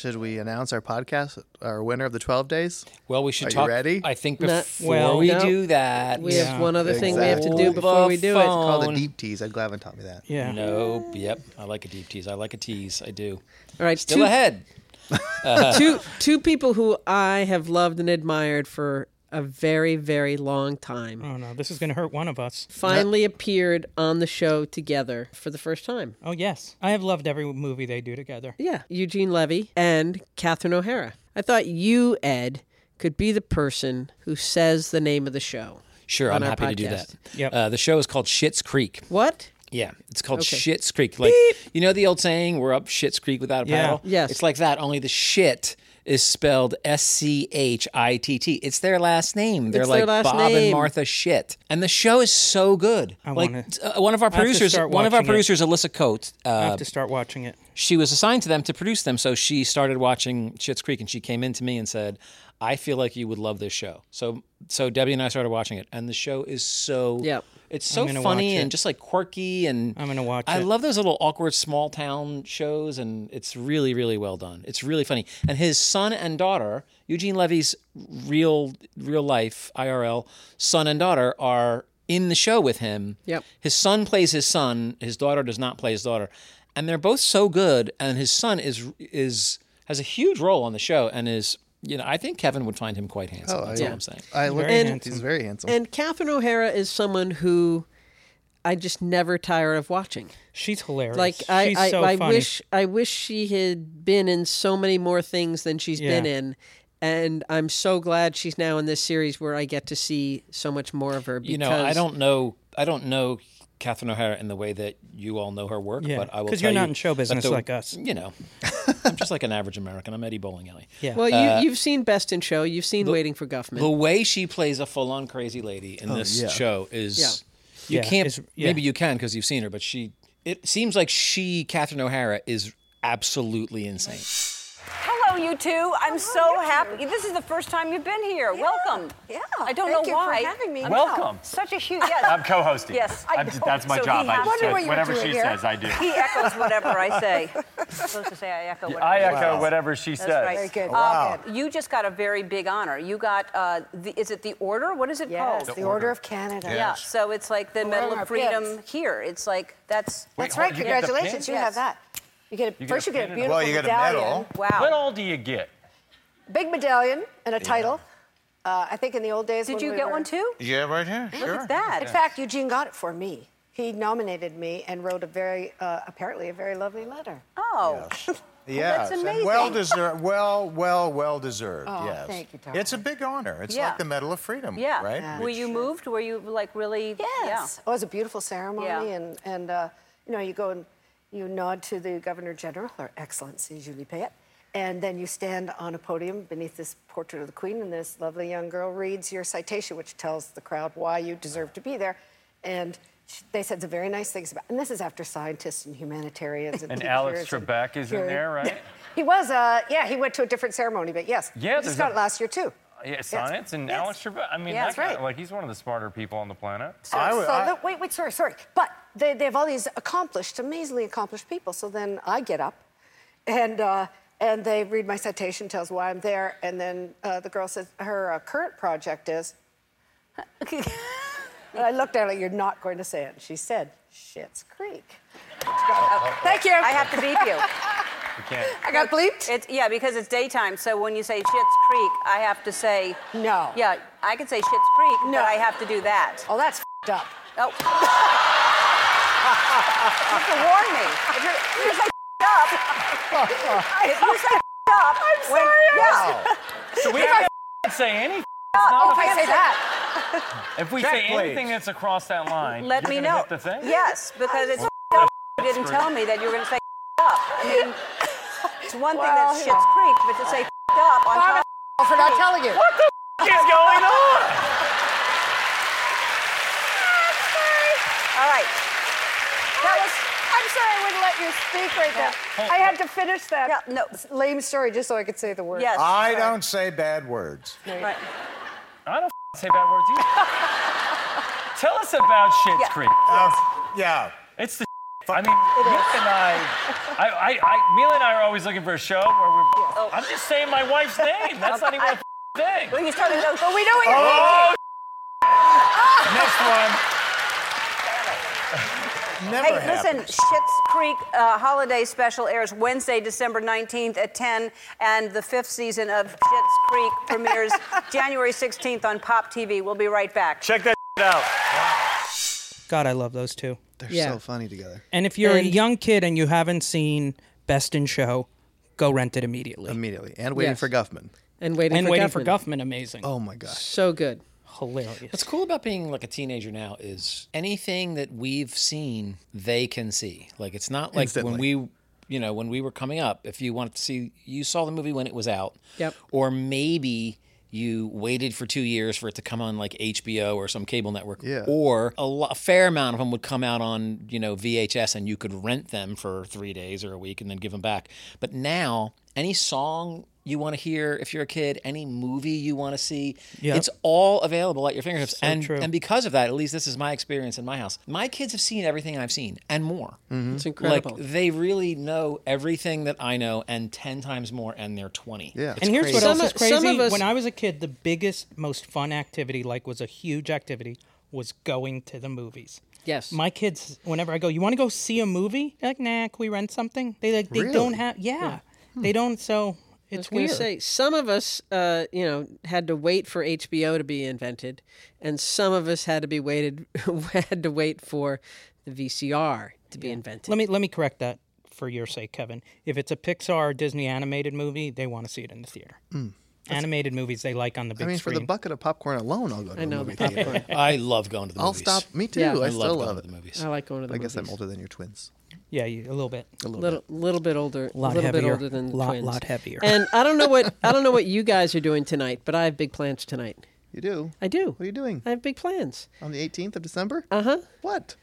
[SPEAKER 2] Should we announce our podcast, our winner of the 12 days?
[SPEAKER 4] Well, we should
[SPEAKER 2] Are you
[SPEAKER 4] talk.
[SPEAKER 2] ready?
[SPEAKER 4] I think
[SPEAKER 5] Not-
[SPEAKER 4] before
[SPEAKER 3] well,
[SPEAKER 4] we
[SPEAKER 5] no.
[SPEAKER 4] do that,
[SPEAKER 5] We have one other thing we have to do before we do it.
[SPEAKER 2] It's Called a deep tease. I'm glad Glavin taught me that.
[SPEAKER 3] Yeah.
[SPEAKER 4] Nope. Yep. I like a deep tease. I like a tease. I do.
[SPEAKER 5] All right,
[SPEAKER 4] Still
[SPEAKER 5] two,
[SPEAKER 4] ahead.
[SPEAKER 5] two two people who I have loved and admired for a very very long time
[SPEAKER 3] Oh no, this is going to hurt one of us.
[SPEAKER 5] finally appeared on the show together for the first time.
[SPEAKER 3] Oh yes, I have loved every movie they do together.
[SPEAKER 5] Yeah, Eugene Levy and Catherine O'Hara. I thought you, Ed, could be the person who says the name of the show.
[SPEAKER 4] Sure, I'm
[SPEAKER 5] our
[SPEAKER 4] happy to do that.
[SPEAKER 3] Yep.
[SPEAKER 4] Uh, the show is called Schitt's Creek.
[SPEAKER 5] What?
[SPEAKER 4] Yeah, it's called
[SPEAKER 5] Okay.
[SPEAKER 4] Schitt's Creek. Like you know the old saying, "We're up Shit's Creek without a paddle."
[SPEAKER 3] Yeah.
[SPEAKER 4] paddle."
[SPEAKER 5] Yes.
[SPEAKER 4] It's like that. Only the shit is spelled S C H I T T. It's their last name. They're
[SPEAKER 5] It's
[SPEAKER 4] like
[SPEAKER 5] their last
[SPEAKER 4] Bob and
[SPEAKER 5] name.
[SPEAKER 4] Martha Schitt, and the show is so good.
[SPEAKER 3] I
[SPEAKER 4] like
[SPEAKER 3] wanna-
[SPEAKER 4] uh, one of our
[SPEAKER 3] have to
[SPEAKER 4] producers,
[SPEAKER 3] start
[SPEAKER 4] one of our
[SPEAKER 3] watching it.
[SPEAKER 4] producers, Alyssa Coates.
[SPEAKER 3] I
[SPEAKER 4] Uh,
[SPEAKER 3] have to start watching it.
[SPEAKER 4] she was assigned to them to produce them, so she started watching Schitt's Creek, and she came in to me and said, "I feel like you would love this show." So, so Debbie and I started watching it, and the show is so
[SPEAKER 5] Yep.
[SPEAKER 4] It's so funny
[SPEAKER 3] it.
[SPEAKER 4] and just like quirky, and
[SPEAKER 3] I'm gonna watch it.
[SPEAKER 4] I
[SPEAKER 3] it.
[SPEAKER 4] love those little awkward small town shows, and it's really, really well done. It's really funny, and his son and daughter, Eugene Levy's real, real life IRL son and daughter are in the show with him.
[SPEAKER 5] Yep.
[SPEAKER 4] His son plays his son. His daughter does not play his daughter, and they're both so good. And his son is is has a huge role on the show, and is you know I think Kevin would find him quite handsome.
[SPEAKER 2] Oh,
[SPEAKER 4] That's
[SPEAKER 2] yeah.
[SPEAKER 4] all I'm saying.
[SPEAKER 2] I look
[SPEAKER 3] Very
[SPEAKER 2] at
[SPEAKER 3] handsome.
[SPEAKER 2] He's very handsome.
[SPEAKER 5] And Catherine O'Hara is someone who I just never tire of watching.
[SPEAKER 3] She's hilarious.
[SPEAKER 5] Like I,
[SPEAKER 3] She's
[SPEAKER 5] I,
[SPEAKER 3] so
[SPEAKER 5] I
[SPEAKER 3] funny.
[SPEAKER 5] wish I wish she had been in so many more things than she's been in. And I'm so glad she's now in this series where I get to see so much more of her. Because
[SPEAKER 4] You know, I don't know. I don't know Catherine O'Hara in the way that you all know her work,
[SPEAKER 3] Yeah,
[SPEAKER 4] but I will
[SPEAKER 3] 'cause
[SPEAKER 4] tell
[SPEAKER 3] you're not
[SPEAKER 4] you
[SPEAKER 3] in show business
[SPEAKER 4] the-
[SPEAKER 3] like us.
[SPEAKER 4] You know, I'm just like an average American. I'm Eddie Bowling Alley.
[SPEAKER 3] Yeah.
[SPEAKER 5] Well, you, uh, you've seen Best in Show. You've seen Waiting for Guffman.
[SPEAKER 4] The way she plays a full-on crazy lady in oh, this
[SPEAKER 2] yeah.
[SPEAKER 4] show is you
[SPEAKER 3] Yeah,
[SPEAKER 4] can't.
[SPEAKER 3] yeah.
[SPEAKER 4] Maybe you can because you've seen her, but she. It seems like she, Catherine O'Hara, is absolutely insane.
[SPEAKER 1] Hello, you two. I'm so happy. This is the first time you've been here. Welcome.
[SPEAKER 9] Yeah.
[SPEAKER 1] I don't
[SPEAKER 9] Thank
[SPEAKER 1] know
[SPEAKER 9] you for
[SPEAKER 1] why.
[SPEAKER 9] having me.
[SPEAKER 1] I'm
[SPEAKER 7] Welcome.
[SPEAKER 1] Such a huge yes.
[SPEAKER 7] I'm co-hosting.
[SPEAKER 1] Yes,
[SPEAKER 7] I'm-
[SPEAKER 1] know.
[SPEAKER 7] that's my
[SPEAKER 1] So
[SPEAKER 7] job. I
[SPEAKER 1] has-
[SPEAKER 7] just
[SPEAKER 9] what
[SPEAKER 7] whatever she
[SPEAKER 9] here.
[SPEAKER 7] says, I do.
[SPEAKER 1] He echoes whatever I say. I'm supposed to say I echo whatever.
[SPEAKER 7] I echo
[SPEAKER 1] say.
[SPEAKER 7] whatever she
[SPEAKER 1] That's
[SPEAKER 7] says.
[SPEAKER 1] right.
[SPEAKER 9] Very good.
[SPEAKER 1] Um,
[SPEAKER 9] Wow.
[SPEAKER 1] You just got a very big honor. You got, uh, the, is it the Order? What is it
[SPEAKER 9] Yes,
[SPEAKER 1] called?
[SPEAKER 9] the Order of Canada.
[SPEAKER 1] Yeah, so it's like the Medal of Freedom here. It's like, that's,
[SPEAKER 9] That's right.
[SPEAKER 7] you get the
[SPEAKER 9] Congratulations. You have that. You get a,
[SPEAKER 7] You get
[SPEAKER 9] first.
[SPEAKER 7] a
[SPEAKER 9] you get a
[SPEAKER 7] pin
[SPEAKER 9] beautiful
[SPEAKER 10] Well, you get a
[SPEAKER 9] medallion,
[SPEAKER 10] medal.
[SPEAKER 1] wow.
[SPEAKER 7] What all do you get?
[SPEAKER 9] big medallion, and a title. Uh, I think in the old days.
[SPEAKER 1] Did
[SPEAKER 9] when
[SPEAKER 1] you
[SPEAKER 9] we
[SPEAKER 1] get
[SPEAKER 9] were-
[SPEAKER 1] one too?
[SPEAKER 10] Yeah, right here.
[SPEAKER 1] Look
[SPEAKER 10] sure.
[SPEAKER 1] at that.
[SPEAKER 9] In fact, Eugene got it for me. He nominated me and wrote a very, uh, apparently a very lovely letter.
[SPEAKER 1] Oh.
[SPEAKER 10] Yes,
[SPEAKER 1] that's
[SPEAKER 10] and
[SPEAKER 1] amazing.
[SPEAKER 10] well deserved. Well, well, well deserved.
[SPEAKER 9] Oh,
[SPEAKER 10] yes.
[SPEAKER 9] thank you, darling.
[SPEAKER 10] It's a big honor. It's
[SPEAKER 1] Yeah.
[SPEAKER 10] like the Medal of Freedom.
[SPEAKER 1] Yeah.
[SPEAKER 10] Right.
[SPEAKER 1] Were
[SPEAKER 10] Which-
[SPEAKER 1] you moved? Were you like really?
[SPEAKER 9] Yes. Oh, it was a beautiful ceremony,
[SPEAKER 1] Yeah.
[SPEAKER 9] and and uh, you know you go and you nod to the Governor General, Her Excellency Julie Payette, and then you stand on a podium beneath this portrait of the Queen, and this lovely young girl reads your citation, which tells the crowd why you deserve to be there, and. They said some very nice things about, and this is after scientists and humanitarians and,
[SPEAKER 7] And Alex
[SPEAKER 9] and
[SPEAKER 7] Trebek is in there, right?
[SPEAKER 9] He was, uh, yeah, he went to a different ceremony, but yes,
[SPEAKER 7] Yeah,
[SPEAKER 9] he just got
[SPEAKER 7] a-
[SPEAKER 9] it last year too.
[SPEAKER 7] Yeah, science and
[SPEAKER 9] Yes.
[SPEAKER 7] Alex Trebek. I mean,
[SPEAKER 9] Yeah,
[SPEAKER 7] that
[SPEAKER 9] that's
[SPEAKER 7] guy,
[SPEAKER 9] right.
[SPEAKER 7] like he's one of the smarter people on the planet.
[SPEAKER 9] So,
[SPEAKER 10] I
[SPEAKER 9] so
[SPEAKER 10] I-
[SPEAKER 9] the- wait, wait, sorry, sorry. But they, they have all these accomplished, amazingly accomplished people. So then I get up, and uh, and they read my citation, tells why I'm there, and then uh, the girl says her uh, current project is. and I looked at her. You're not going to say it. And she said, "Schitt's Creek." Thank you.
[SPEAKER 1] I have to beep you.
[SPEAKER 7] You can't.
[SPEAKER 9] I got bleeped.
[SPEAKER 1] It's yeah, because it's daytime. So when you say Schitt's Creek, I have to say
[SPEAKER 9] No.
[SPEAKER 1] Yeah, I can say Schitt's Creek,
[SPEAKER 9] No.
[SPEAKER 1] but I have to do that.
[SPEAKER 9] Oh, that's fed up.
[SPEAKER 1] Oh. you have to warn me. If you're, if you say up, if you say up, I'm sorry. Yes.
[SPEAKER 7] So we can't say anything.
[SPEAKER 9] Oh, if I say that.
[SPEAKER 7] If we
[SPEAKER 10] Check,
[SPEAKER 7] say
[SPEAKER 10] please.
[SPEAKER 7] anything that's across that line,
[SPEAKER 1] Let
[SPEAKER 7] you're
[SPEAKER 1] me know.
[SPEAKER 7] Hit the thing?
[SPEAKER 1] Yes, because it's up. You didn't tell me that you were going to say up. I mean, it's one thing
[SPEAKER 9] Well,
[SPEAKER 1] that's
[SPEAKER 9] you know.
[SPEAKER 1] Schitt's Creek, but to say up on
[SPEAKER 9] I'm
[SPEAKER 1] top.
[SPEAKER 9] a for not telling you.
[SPEAKER 7] What is going on?
[SPEAKER 1] All right. Tell us.
[SPEAKER 9] I'm sorry I wouldn't let you speak right now. I had to finish that
[SPEAKER 1] Yeah, no.
[SPEAKER 9] lame story just so I could say the word.
[SPEAKER 1] Yes.
[SPEAKER 10] I don't say bad words.
[SPEAKER 1] Right.
[SPEAKER 7] I don't say bad words either. Tell us about Schitt's
[SPEAKER 1] Yeah.
[SPEAKER 7] Creek.
[SPEAKER 10] Uh, yeah.
[SPEAKER 7] It's the. I mean, Mila and I, I, I, I, Mila and I are always looking for a show where we're. I'm just saying my wife's name. That's not even a thing.
[SPEAKER 1] Well, you started to go.
[SPEAKER 9] But we know what you're
[SPEAKER 7] Oh,
[SPEAKER 10] Next one. Never
[SPEAKER 1] Hey, listen,
[SPEAKER 10] happens.
[SPEAKER 1] Schitt's Creek uh, holiday special airs Wednesday, December 19th at 10, and the fifth season of Schitt's Creek premieres January 16th on Pop TV. We'll be right back.
[SPEAKER 7] check that out.
[SPEAKER 3] God, I love those two.
[SPEAKER 2] They're
[SPEAKER 5] Yeah.
[SPEAKER 2] so funny together.
[SPEAKER 3] And if you're a
[SPEAKER 5] And-
[SPEAKER 3] young kid and you haven't seen Best in Show, go rent it immediately.
[SPEAKER 2] Immediately. And waiting
[SPEAKER 5] Yes.
[SPEAKER 2] for Guffman.
[SPEAKER 5] and waiting
[SPEAKER 3] and
[SPEAKER 5] for
[SPEAKER 3] waiting
[SPEAKER 5] Guffman.
[SPEAKER 3] for Guffman, amazing.
[SPEAKER 2] Oh my gosh.
[SPEAKER 5] So good.
[SPEAKER 3] Hilarious.
[SPEAKER 4] What's cool about being like a teenager now is anything that we've seen, they can see. Like it's not like when we, you know, when we were coming up, if you wanted to see, you saw the movie when it was out.
[SPEAKER 5] Yep.
[SPEAKER 4] Or maybe you waited for two years for it to come on like HBO or some cable network.
[SPEAKER 2] Yeah.
[SPEAKER 4] Or a, lo- a fair amount of them would come out on, you know, VHS and you could rent them for three days or a week and then give them back. But now, any song you want to hear if you're a kid, any movie you want to see,
[SPEAKER 3] Yep.
[SPEAKER 4] it's all available at your fingertips.
[SPEAKER 3] So
[SPEAKER 4] and
[SPEAKER 3] true.
[SPEAKER 4] and because of that, at least this is my experience in my house. My kids have seen everything I've seen and more. Mm-hmm.
[SPEAKER 5] It's incredible.
[SPEAKER 4] Like they really know everything that I know and ten times more, and they're twenty.
[SPEAKER 2] Yeah.
[SPEAKER 4] It's
[SPEAKER 3] and here's what
[SPEAKER 4] crazy.
[SPEAKER 3] else
[SPEAKER 5] Some
[SPEAKER 3] is
[SPEAKER 5] of- some
[SPEAKER 3] crazy.
[SPEAKER 5] of us-
[SPEAKER 3] when I was a kid, the biggest, most fun activity, like was a huge activity, was going to the movies.
[SPEAKER 5] Yes.
[SPEAKER 3] My kids, whenever I go, you want to go see a movie? They're like, nah, can we rent something? They like, they
[SPEAKER 2] Really?
[SPEAKER 3] don't have, yeah, they don't. So
[SPEAKER 5] I was
[SPEAKER 3] it's
[SPEAKER 5] going
[SPEAKER 3] weird.
[SPEAKER 5] to say some of us, uh, you know, had to wait for HBO to be invented, and some of us had to be waited had to wait for the VCR to be invented.
[SPEAKER 3] let me let me correct that for your sake, Kevin. If it's a Pixar or Disney animated movie, they want to see it in the theater. Animated movies they like on the big screen.
[SPEAKER 2] I mean, for the bucket of popcorn alone, I'll go to
[SPEAKER 5] I
[SPEAKER 2] a
[SPEAKER 5] know
[SPEAKER 2] movie
[SPEAKER 5] the
[SPEAKER 2] theater.
[SPEAKER 4] I love going to the movies.
[SPEAKER 2] I'll stop. Me too.
[SPEAKER 5] Yeah.
[SPEAKER 2] I,
[SPEAKER 5] I
[SPEAKER 2] still
[SPEAKER 4] love
[SPEAKER 2] love it.
[SPEAKER 4] the movies.
[SPEAKER 5] I like going to the movies.
[SPEAKER 2] I guess I'm older than your twins.
[SPEAKER 3] Yeah, you, a little bit.
[SPEAKER 2] A little,
[SPEAKER 5] little little bit older, a
[SPEAKER 3] Lot
[SPEAKER 5] little bit older than
[SPEAKER 3] Lot-
[SPEAKER 5] twins.
[SPEAKER 3] lot heavier.
[SPEAKER 5] And I don't know what I don't know what you guys are doing tonight, but I have big plans tonight.
[SPEAKER 2] You do?
[SPEAKER 5] I do.
[SPEAKER 2] What are you doing?
[SPEAKER 5] I have big plans.
[SPEAKER 2] On the 18th of December?
[SPEAKER 5] Uh huh.
[SPEAKER 2] What?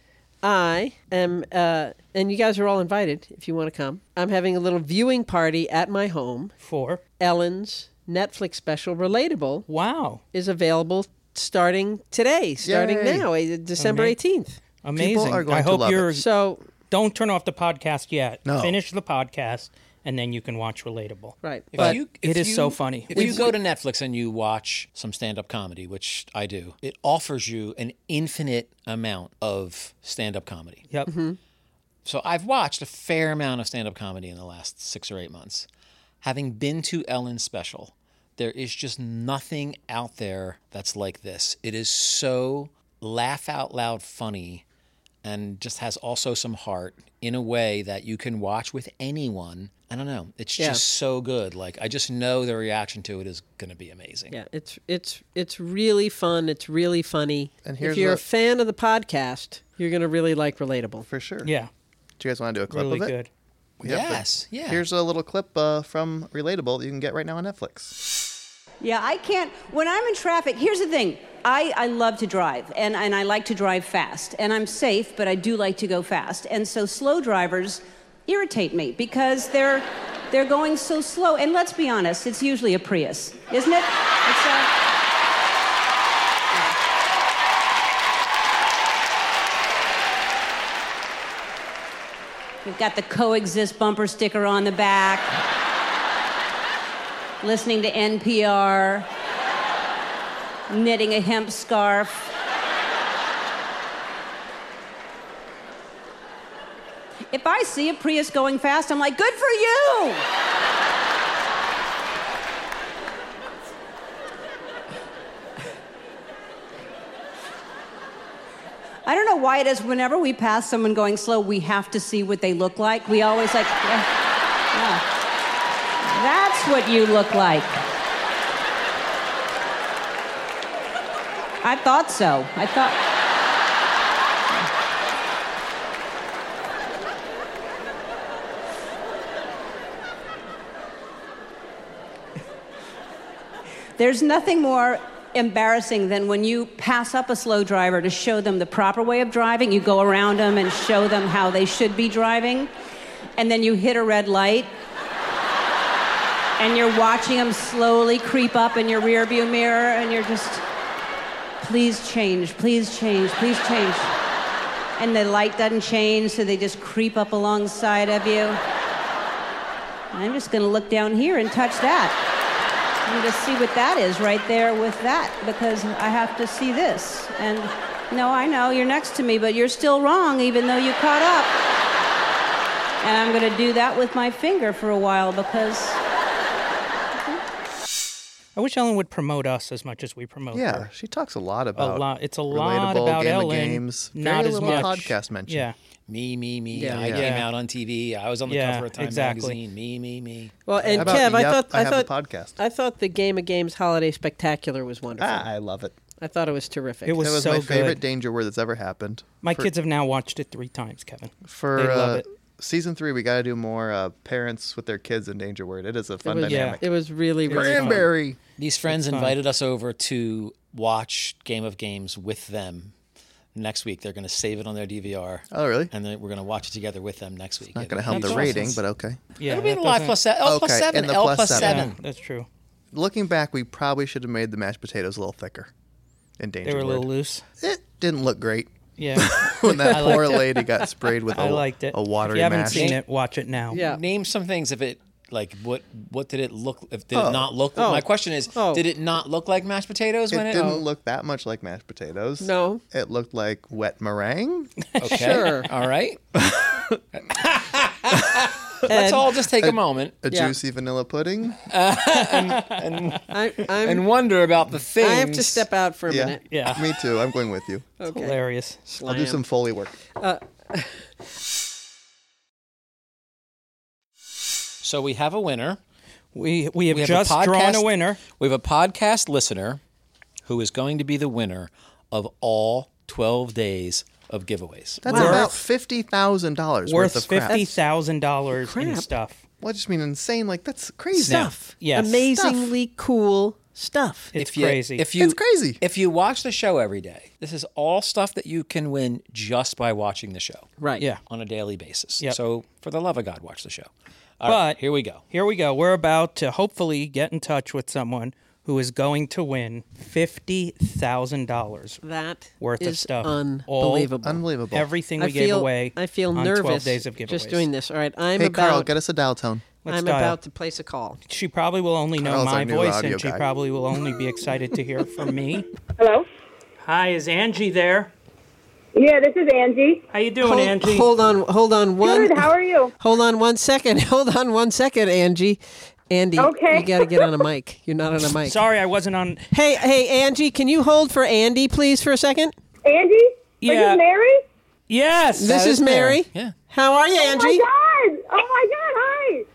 [SPEAKER 5] I am, uh, and you guys are all invited if you want to come. I'm having a little viewing party at my home.
[SPEAKER 3] For?
[SPEAKER 5] Ellen's Netflix special, Relatable,
[SPEAKER 3] Wow.
[SPEAKER 5] is available starting today, starting
[SPEAKER 2] Yay.
[SPEAKER 5] now, eh, December
[SPEAKER 3] Ama-
[SPEAKER 5] 18th.
[SPEAKER 3] Amazing.
[SPEAKER 2] are going
[SPEAKER 3] I
[SPEAKER 2] to
[SPEAKER 3] hope
[SPEAKER 2] love
[SPEAKER 3] you're.
[SPEAKER 5] So,
[SPEAKER 3] Don't turn off the podcast yet.
[SPEAKER 2] No.
[SPEAKER 3] Finish the podcast, and then you can watch Relatable.
[SPEAKER 5] right.
[SPEAKER 4] If
[SPEAKER 3] But
[SPEAKER 4] you-
[SPEAKER 3] it
[SPEAKER 4] if
[SPEAKER 3] is
[SPEAKER 4] you-
[SPEAKER 3] so funny.
[SPEAKER 4] If you go to Netflix and you watch some stand-up comedy, which I do, it offers you an infinite amount of stand-up comedy.
[SPEAKER 3] Yep. Mm-hmm.
[SPEAKER 4] So I've watched a fair amount of stand-up comedy in the last six or eight months. Having been to Ellen's special, there is just nothing out there that's like this. It is so laugh out loud funny and just has also some heart in a way that you can watch with anyone. I don't know. It's
[SPEAKER 5] Yeah.
[SPEAKER 4] just so good. Like I just know the reaction to it is going to be amazing.
[SPEAKER 5] Yeah, it's it's it's really fun. It's really funny.
[SPEAKER 2] And
[SPEAKER 5] if you're
[SPEAKER 2] a-
[SPEAKER 5] a fan of the podcast, you're gonna really like Relatable.
[SPEAKER 2] For sure.
[SPEAKER 3] Yeah.
[SPEAKER 2] Do you guys want to do a clip
[SPEAKER 3] Really
[SPEAKER 2] of it?
[SPEAKER 3] good.
[SPEAKER 2] We have the-
[SPEAKER 4] Yes, yeah.
[SPEAKER 2] Here's a little clip uh, from Relatable that you can get right now on Netflix.
[SPEAKER 1] Yeah, I can't. When I'm in traffic, here's the thing. I, I love to drive, and, and I like to drive fast. And I'm safe, but I do like to go fast. And so slow drivers irritate me because they're, they're going so slow. And let's be honest, it's usually a Prius, isn't it? It's uh, a, We've got the coexist bumper sticker on the back. Listening to NPR. Knitting a hemp scarf. If I see a Prius going fast, I'm like, good for you! I don't know why it is whenever we pass someone going slow, we have to see what they look like. We always like, yeah. What you look like. I thought so. I thought. There's nothing more embarrassing than when you pass up a slow driver to show them the proper way of driving. You go around them and show them how they should be driving, and then you hit a red light. And you're watching them slowly creep up in your rearview mirror, and you're just, please change, please change, please change. And the light doesn't change, so they just creep up alongside of you. I'm just gonna look down here and touch that and to see what that is right there with that because I have to see this. And no, I know you're next to me, but you're still wrong even though you caught up. And I'm going to do that with my finger for a while because
[SPEAKER 3] I wish Ellen would promote us as much as we promote her.
[SPEAKER 2] Yeah,
[SPEAKER 3] her.
[SPEAKER 2] she talks a lot about a
[SPEAKER 3] lot- it's a lot
[SPEAKER 2] relatable
[SPEAKER 3] about
[SPEAKER 2] game of
[SPEAKER 3] Ellen,
[SPEAKER 2] games.
[SPEAKER 3] not
[SPEAKER 2] Very
[SPEAKER 3] as much-
[SPEAKER 2] podcast mention.
[SPEAKER 3] Yeah.
[SPEAKER 4] Me, me, me.
[SPEAKER 5] Yeah.
[SPEAKER 4] I
[SPEAKER 2] Yeah.
[SPEAKER 4] came out on TV. I was on the
[SPEAKER 3] Yeah,
[SPEAKER 4] cover of Time
[SPEAKER 3] exactly.
[SPEAKER 4] magazine. Me, me, me.
[SPEAKER 5] Well, and
[SPEAKER 2] How about
[SPEAKER 5] Kev, I thought
[SPEAKER 2] I
[SPEAKER 5] I,
[SPEAKER 2] have the
[SPEAKER 5] thought
[SPEAKER 2] podcast.
[SPEAKER 5] I thought the Game of Games Holiday Spectacular was wonderful.
[SPEAKER 2] Ah, I love it.
[SPEAKER 5] I thought it was terrific.
[SPEAKER 3] It was,
[SPEAKER 2] That was
[SPEAKER 3] so
[SPEAKER 2] my favorite
[SPEAKER 3] good.
[SPEAKER 2] danger word that's ever happened.
[SPEAKER 3] My
[SPEAKER 2] for,
[SPEAKER 3] kids have now watched it three times, Kevin.
[SPEAKER 2] for
[SPEAKER 3] they love
[SPEAKER 2] uh,
[SPEAKER 3] it.
[SPEAKER 2] Season three, we got to do more uh, parents with their kids in danger word. It is a
[SPEAKER 5] it
[SPEAKER 2] fun
[SPEAKER 5] was,
[SPEAKER 2] dynamic.
[SPEAKER 5] it was really, really fun.
[SPEAKER 2] Cranberry.
[SPEAKER 4] These friends
[SPEAKER 3] It's fun.
[SPEAKER 4] invited us over to watch Game of Games with them. Next week, they're going to save it on their DVR.
[SPEAKER 2] Oh, really?
[SPEAKER 4] And then we're going to watch it together with them next week.
[SPEAKER 2] Not going to help
[SPEAKER 3] That's
[SPEAKER 2] the rating, but okay.
[SPEAKER 3] Yeah,
[SPEAKER 4] It'll be
[SPEAKER 3] that
[SPEAKER 4] in live plus, se- L
[SPEAKER 2] Okay,
[SPEAKER 4] seven.
[SPEAKER 2] in the
[SPEAKER 4] L
[SPEAKER 2] plus
[SPEAKER 4] plus
[SPEAKER 2] seven.
[SPEAKER 4] seven.
[SPEAKER 3] Yeah, that's true.
[SPEAKER 2] Looking back, we probably should have made the mashed potatoes a little thicker. In danger
[SPEAKER 3] They were a little loose.
[SPEAKER 2] It didn't look great
[SPEAKER 3] Yeah,
[SPEAKER 2] when that
[SPEAKER 3] I
[SPEAKER 2] poor
[SPEAKER 3] liked it.
[SPEAKER 2] lady got sprayed with a,
[SPEAKER 3] I liked it.
[SPEAKER 2] a watery
[SPEAKER 3] if you haven't
[SPEAKER 2] mash.
[SPEAKER 3] seen it, watch it now.
[SPEAKER 5] Yeah.
[SPEAKER 4] Name some things if it like what what did it look if did
[SPEAKER 2] Oh.
[SPEAKER 4] it not look
[SPEAKER 5] Oh.
[SPEAKER 4] my question is
[SPEAKER 5] Oh.
[SPEAKER 4] did it not look like mashed potatoes
[SPEAKER 2] It
[SPEAKER 4] when it
[SPEAKER 2] didn't oh. look that much like mashed potatoes.
[SPEAKER 5] No.
[SPEAKER 2] It looked like wet meringue.
[SPEAKER 4] okay
[SPEAKER 5] Sure.
[SPEAKER 4] all right let's all just take a moment
[SPEAKER 2] A
[SPEAKER 5] Yeah.
[SPEAKER 2] juicy vanilla pudding.
[SPEAKER 5] I, I'm,
[SPEAKER 4] and wonder about the things
[SPEAKER 5] I have to step out for a
[SPEAKER 2] Yeah.
[SPEAKER 5] minute.
[SPEAKER 3] Yeah.
[SPEAKER 2] Me too. I'm going with you.
[SPEAKER 5] Okay.
[SPEAKER 3] Hilarious.
[SPEAKER 2] I'll do some Foley work.
[SPEAKER 4] Uh, so we have a winner
[SPEAKER 3] We we have,
[SPEAKER 4] We have a
[SPEAKER 3] just drawn a winner.
[SPEAKER 4] we have a podcast listener who is going to be the winner of all 12 days of giveaways.
[SPEAKER 2] That's about fifty thousand dollars worth,
[SPEAKER 3] Worth
[SPEAKER 2] of crap.
[SPEAKER 3] fifty thousand dollars in stuff.
[SPEAKER 2] Well, I just mean insane. Like that's crazy.
[SPEAKER 5] Stuff.
[SPEAKER 3] Yes.
[SPEAKER 5] Amazingly cool stuff.
[SPEAKER 3] It's
[SPEAKER 4] if you,
[SPEAKER 3] crazy.
[SPEAKER 4] If you,
[SPEAKER 2] It's crazy.
[SPEAKER 4] If you watch the show every day, this is all stuff that you can win just by watching the show
[SPEAKER 5] Right.
[SPEAKER 3] Yeah.
[SPEAKER 4] on a daily basis.
[SPEAKER 3] Yep.
[SPEAKER 4] So, for the love of God, watch the show. All right,
[SPEAKER 3] But
[SPEAKER 4] here we go.
[SPEAKER 3] Here we go. We're about to hopefully get in touch with someone who is going to win fifty thousand dollars
[SPEAKER 5] That
[SPEAKER 3] worth
[SPEAKER 5] is
[SPEAKER 3] of stuff.
[SPEAKER 5] unbelievable.
[SPEAKER 2] Unbelievable.
[SPEAKER 3] Everything
[SPEAKER 5] I
[SPEAKER 3] we
[SPEAKER 5] feel,
[SPEAKER 3] gave away.
[SPEAKER 5] I feel
[SPEAKER 3] on
[SPEAKER 5] nervous
[SPEAKER 3] Twelve days of giveaways.
[SPEAKER 5] just doing this. All right, I'm
[SPEAKER 2] hey,
[SPEAKER 5] about.
[SPEAKER 2] Carl, get us a dial tone.
[SPEAKER 3] Let's
[SPEAKER 5] I'm
[SPEAKER 3] dial.
[SPEAKER 5] about to place a call.
[SPEAKER 3] She probably will only know
[SPEAKER 2] Carl's our
[SPEAKER 3] my
[SPEAKER 2] new
[SPEAKER 3] voice,
[SPEAKER 2] audio
[SPEAKER 3] and she
[SPEAKER 2] guy.
[SPEAKER 3] probably will only be excited to hear from me.
[SPEAKER 11] Hello?
[SPEAKER 3] Hi, is Angie there?
[SPEAKER 11] Yeah, this is Angie.
[SPEAKER 3] How you doing,
[SPEAKER 5] hold,
[SPEAKER 3] Angie?
[SPEAKER 5] hold on, hold on one.
[SPEAKER 11] Good, how are you?
[SPEAKER 5] Hold on one second. Hold on one second, Angie. Andy,
[SPEAKER 11] Okay.
[SPEAKER 5] you got to get on a mic. You're not on a mic.
[SPEAKER 3] Sorry, I wasn't on.
[SPEAKER 5] Hey, hey, Angie, can you hold for Andy, please, for a second?
[SPEAKER 11] Angie?
[SPEAKER 3] Yeah.
[SPEAKER 11] This is Mary?
[SPEAKER 3] Yes.
[SPEAKER 5] This is Mary.
[SPEAKER 4] Yeah.
[SPEAKER 5] How are you,
[SPEAKER 11] oh
[SPEAKER 5] Angie? Oh Angie?
[SPEAKER 11] my God! Oh my God! Hi.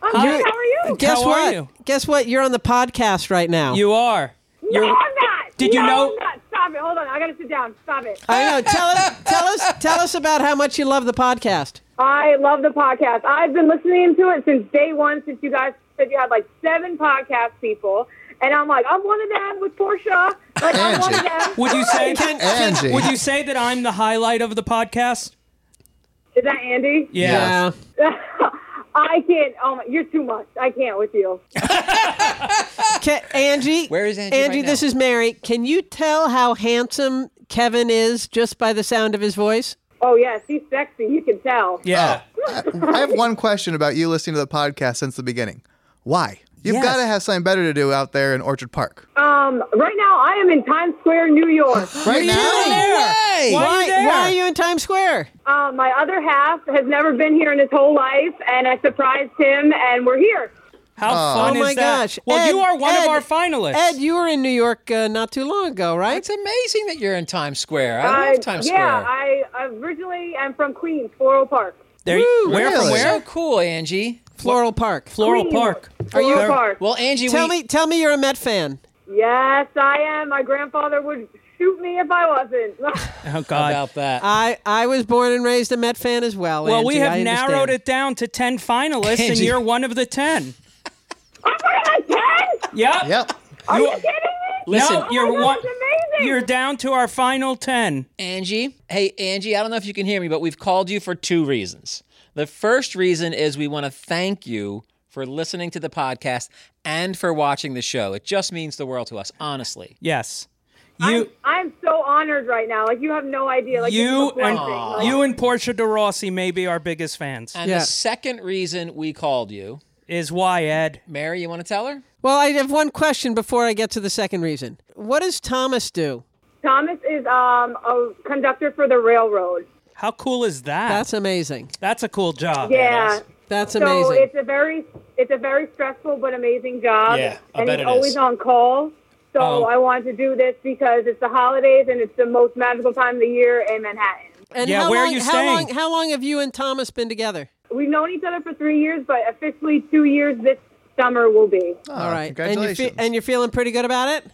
[SPEAKER 11] I'm
[SPEAKER 3] Hi.
[SPEAKER 11] good. How are you?
[SPEAKER 5] Guess
[SPEAKER 3] How are
[SPEAKER 5] what?
[SPEAKER 3] you?
[SPEAKER 5] Guess what? You're on the podcast right now.
[SPEAKER 3] You are.
[SPEAKER 11] No,
[SPEAKER 3] You're.
[SPEAKER 11] I'm not.
[SPEAKER 3] Did you
[SPEAKER 11] no,
[SPEAKER 3] know-
[SPEAKER 11] I'm not. Stop it. Hold on. I gotta sit down. Stop it.
[SPEAKER 5] I know. Tell us, tell us, tell us about how much you love the podcast.
[SPEAKER 11] I love the podcast. I've been listening to it since day one. Since you guys said you had like seven podcast people, and I'm like, I'm one of them with Portia. Like I'm one of
[SPEAKER 2] Angie.
[SPEAKER 11] them.
[SPEAKER 3] Would you say?
[SPEAKER 2] Angie.
[SPEAKER 3] Would you say that I'm the highlight of the podcast?
[SPEAKER 11] Is that Andy?
[SPEAKER 3] Yeah.
[SPEAKER 11] I can't. Oh my, you're too much. I can't with you.
[SPEAKER 5] Ca Angie.
[SPEAKER 4] Where is Angie
[SPEAKER 5] Angie,
[SPEAKER 4] right
[SPEAKER 5] this
[SPEAKER 4] now?
[SPEAKER 5] is Mary. Can you tell how handsome Kevin is just by the sound of his voice?
[SPEAKER 11] Oh yes, he's sexy. You can tell.
[SPEAKER 3] Yeah. Oh.
[SPEAKER 2] I have one question about you listening to the podcast since the beginning. Why? You've
[SPEAKER 3] Yes.
[SPEAKER 2] got to have something better to do out there in Orchard Park.
[SPEAKER 11] Um, right now I am in Times Square, New York.
[SPEAKER 2] Right now?
[SPEAKER 3] Why?
[SPEAKER 5] Why,
[SPEAKER 3] are you there?
[SPEAKER 5] why are you in Times Square?
[SPEAKER 11] Um, my other half has never been here in his whole life, and I surprised him, and we're here.
[SPEAKER 3] How fun
[SPEAKER 5] oh my
[SPEAKER 3] is that?
[SPEAKER 5] gosh.
[SPEAKER 3] Well,
[SPEAKER 5] Ed,
[SPEAKER 3] you are one
[SPEAKER 5] Ed,
[SPEAKER 3] of our finalists.
[SPEAKER 5] Ed, you were in New York uh, not too long ago, right?
[SPEAKER 4] It's amazing that you're in Times Square. I
[SPEAKER 11] Uh,
[SPEAKER 4] love Times
[SPEAKER 11] yeah,
[SPEAKER 4] Square.
[SPEAKER 11] Yeah, I originally am from Queens, Floral Park.
[SPEAKER 3] there, you- where from where?
[SPEAKER 4] So cool, Angie.
[SPEAKER 5] Floral Park.
[SPEAKER 3] Floral
[SPEAKER 11] Queens.
[SPEAKER 3] Park.
[SPEAKER 11] Floral
[SPEAKER 5] you- a
[SPEAKER 11] Park.
[SPEAKER 4] Well, Angie,
[SPEAKER 5] Tell
[SPEAKER 4] we,
[SPEAKER 5] me, tell me you're a Met fan.
[SPEAKER 11] Yes, I am. My grandfather would shoot me if I wasn't.
[SPEAKER 3] Oh God.
[SPEAKER 4] about that.
[SPEAKER 5] I, I was born and raised a Met fan as well.
[SPEAKER 3] well, we
[SPEAKER 5] Angie,
[SPEAKER 3] have
[SPEAKER 5] I
[SPEAKER 3] narrowed it down to ten finalists, and
[SPEAKER 4] Angie.
[SPEAKER 3] you're one of the ten.
[SPEAKER 11] I'm one of the ten.
[SPEAKER 3] Yep.
[SPEAKER 2] Yep.
[SPEAKER 11] Are
[SPEAKER 3] You-
[SPEAKER 11] you kidding me?
[SPEAKER 4] Listen,
[SPEAKER 3] No, you're
[SPEAKER 11] oh my God,
[SPEAKER 3] one.
[SPEAKER 11] that's amazing.
[SPEAKER 3] You're down to our final ten.
[SPEAKER 4] Angie. Hey, Angie, I don't know if you can hear me, but we've called you for two reasons. The first reason is we want to thank you for listening to the podcast and for watching the show. It just means the world to us, honestly.
[SPEAKER 3] Yes.
[SPEAKER 11] I'm,
[SPEAKER 3] You,
[SPEAKER 11] I'm so honored right now. Like you have no idea. Like
[SPEAKER 3] you, and
[SPEAKER 11] Like,
[SPEAKER 3] you and Portia de Rossi may be our biggest fans.
[SPEAKER 4] And
[SPEAKER 5] Yeah.
[SPEAKER 4] the second reason we called you,
[SPEAKER 3] Is why Ed?
[SPEAKER 4] Mary, you want to tell her?
[SPEAKER 5] Well, I have one question before I get to the second reason. What does Thomas do?
[SPEAKER 11] Thomas is um, a conductor for the railroad.
[SPEAKER 3] How cool is that?
[SPEAKER 5] That's amazing.
[SPEAKER 3] That's a cool job.
[SPEAKER 11] Yeah.
[SPEAKER 5] That's
[SPEAKER 11] So
[SPEAKER 5] amazing.
[SPEAKER 11] it's a very it's a very stressful but amazing job.
[SPEAKER 4] Yeah, I
[SPEAKER 11] and
[SPEAKER 4] bet
[SPEAKER 11] he's
[SPEAKER 4] it
[SPEAKER 11] always
[SPEAKER 4] is.
[SPEAKER 11] on call. So
[SPEAKER 3] Oh.
[SPEAKER 11] I wanted to do this because it's the holidays and it's the most magical time of the year in Manhattan.
[SPEAKER 5] and
[SPEAKER 3] Yeah,
[SPEAKER 5] how
[SPEAKER 3] where are
[SPEAKER 5] long,
[SPEAKER 3] you
[SPEAKER 5] how
[SPEAKER 3] staying?
[SPEAKER 5] long? How long have you and Thomas been together?
[SPEAKER 11] We've known each other for three years, but officially two years this summer will be.
[SPEAKER 5] All right. And, you
[SPEAKER 2] Congratulations.
[SPEAKER 5] fe- and you're feeling pretty good about it?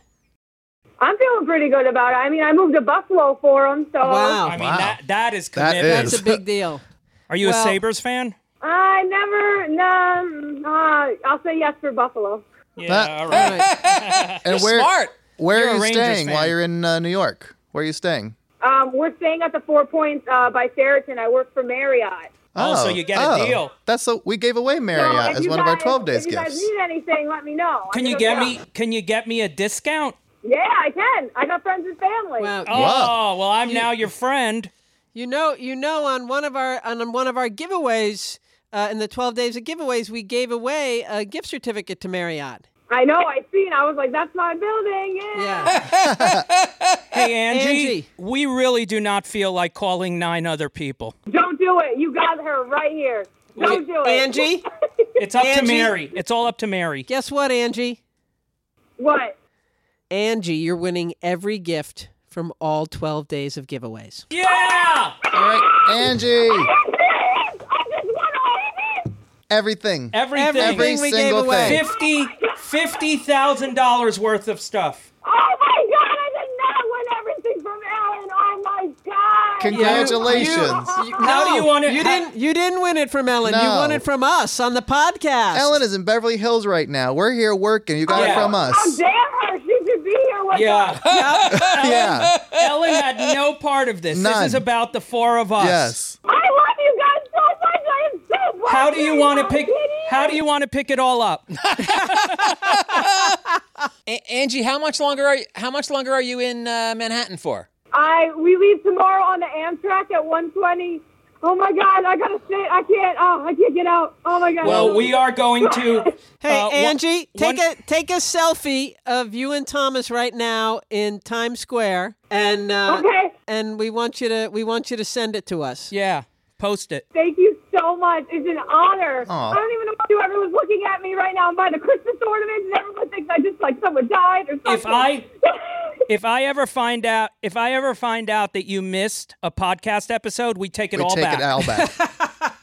[SPEAKER 11] I'm feeling pretty good about it. I mean, I moved to Buffalo for him, so
[SPEAKER 5] Wow.
[SPEAKER 3] I mean
[SPEAKER 2] Wow.
[SPEAKER 3] that that is commitment.
[SPEAKER 2] is.
[SPEAKER 5] That's a big deal.
[SPEAKER 3] Are you
[SPEAKER 5] Well-
[SPEAKER 3] a Sabres fan?
[SPEAKER 11] I never. No, uh, I'll say yes for Buffalo.
[SPEAKER 3] Yeah.
[SPEAKER 2] That-
[SPEAKER 3] all
[SPEAKER 5] All
[SPEAKER 3] right.
[SPEAKER 5] right.
[SPEAKER 2] And
[SPEAKER 4] You're
[SPEAKER 2] where,
[SPEAKER 4] smart.
[SPEAKER 2] where
[SPEAKER 3] You're
[SPEAKER 2] are you
[SPEAKER 3] Rangers
[SPEAKER 2] staying
[SPEAKER 3] fan.
[SPEAKER 2] while you're in uh, New York? Where are you staying?
[SPEAKER 11] Um, we're staying at the Four Points uh, by Sheraton. I work for Marriott.
[SPEAKER 3] Oh, so you get a deal.
[SPEAKER 2] That's so we gave away Marriott
[SPEAKER 11] if
[SPEAKER 2] as
[SPEAKER 11] you
[SPEAKER 2] one of our 12 days
[SPEAKER 11] If you guys
[SPEAKER 2] gifts.
[SPEAKER 11] need anything, let me know. I
[SPEAKER 3] Can you get
[SPEAKER 11] up.
[SPEAKER 3] me? Can you get me a discount?
[SPEAKER 11] Yeah, I can. I got friends and family.
[SPEAKER 5] Wow.
[SPEAKER 3] Oh, well, I'm now your friend.
[SPEAKER 5] You know, you know, on one of our on one of our giveaways uh, in the 12 days of giveaways, we gave away a gift certificate to Marriott.
[SPEAKER 11] I know. I seen. I was like, "That's my building." Yeah.
[SPEAKER 5] Yeah.
[SPEAKER 3] Hey, Angie,
[SPEAKER 5] Angie.
[SPEAKER 3] we really do not feel like calling nine other people.
[SPEAKER 11] Don't do it. You got her right here. Don't do it,
[SPEAKER 5] Angie,
[SPEAKER 3] It's up to Mary. It's all up to Mary.
[SPEAKER 5] guess what, Angie?
[SPEAKER 11] what?
[SPEAKER 5] Angie, you're winning every gift from all 12 days of giveaways.
[SPEAKER 3] Yeah!
[SPEAKER 2] All right, Angie.
[SPEAKER 11] I just won all of it.
[SPEAKER 2] Everything.
[SPEAKER 3] Everything.
[SPEAKER 5] Everything we gave
[SPEAKER 2] single
[SPEAKER 5] away.
[SPEAKER 2] thing.
[SPEAKER 3] Fifty fifty thousand dollars worth of stuff.
[SPEAKER 11] Oh my God! I did not win everything from Ellen. Oh my God!
[SPEAKER 2] Congratulations.
[SPEAKER 3] How do you want it?
[SPEAKER 5] You
[SPEAKER 3] how-
[SPEAKER 5] didn't. You didn't win it from Ellen. You
[SPEAKER 2] No.
[SPEAKER 5] won it from us on the podcast.
[SPEAKER 2] Ellen is in Beverly Hills right now. We're here working. You got it
[SPEAKER 3] Yeah.
[SPEAKER 2] from
[SPEAKER 11] Oh,
[SPEAKER 2] us.
[SPEAKER 11] damn her. She should be here
[SPEAKER 3] Yeah.
[SPEAKER 11] us.
[SPEAKER 2] yeah.
[SPEAKER 3] Ellen had no part of this. This is about the four of us.
[SPEAKER 2] Yes.
[SPEAKER 11] I love you guys so much. I am so proud
[SPEAKER 3] How do you want to pick?
[SPEAKER 11] Kitty.
[SPEAKER 3] How do you want to pick it all up?
[SPEAKER 4] A- Angie, how much longer are you, how much longer are you in uh, Manhattan for?
[SPEAKER 11] I we leave tomorrow on the Amtrak at 1:20. Oh my God! I gotta stay. I can't. Oh, I can't get out. Oh my God.
[SPEAKER 3] Well, we are going to.
[SPEAKER 5] Hey,
[SPEAKER 3] uh, one-
[SPEAKER 5] Angie, take
[SPEAKER 3] one-
[SPEAKER 5] a take a selfie of you and Thomas right now in Times Square, and uh,
[SPEAKER 11] Okay.
[SPEAKER 5] and we want you to we want you to send it to us.
[SPEAKER 3] Yeah, post it.
[SPEAKER 11] Thank you so much. It's an honor.
[SPEAKER 2] Aw.
[SPEAKER 11] I don't even know why everyone's looking at me right now. I'm by the Christmas ornaments, and everyone thinks I just like someone died or something.
[SPEAKER 3] If I if I ever find out if I ever find out that you missed a podcast episode, we take it
[SPEAKER 2] We
[SPEAKER 3] all
[SPEAKER 2] take
[SPEAKER 3] back.
[SPEAKER 2] it all back.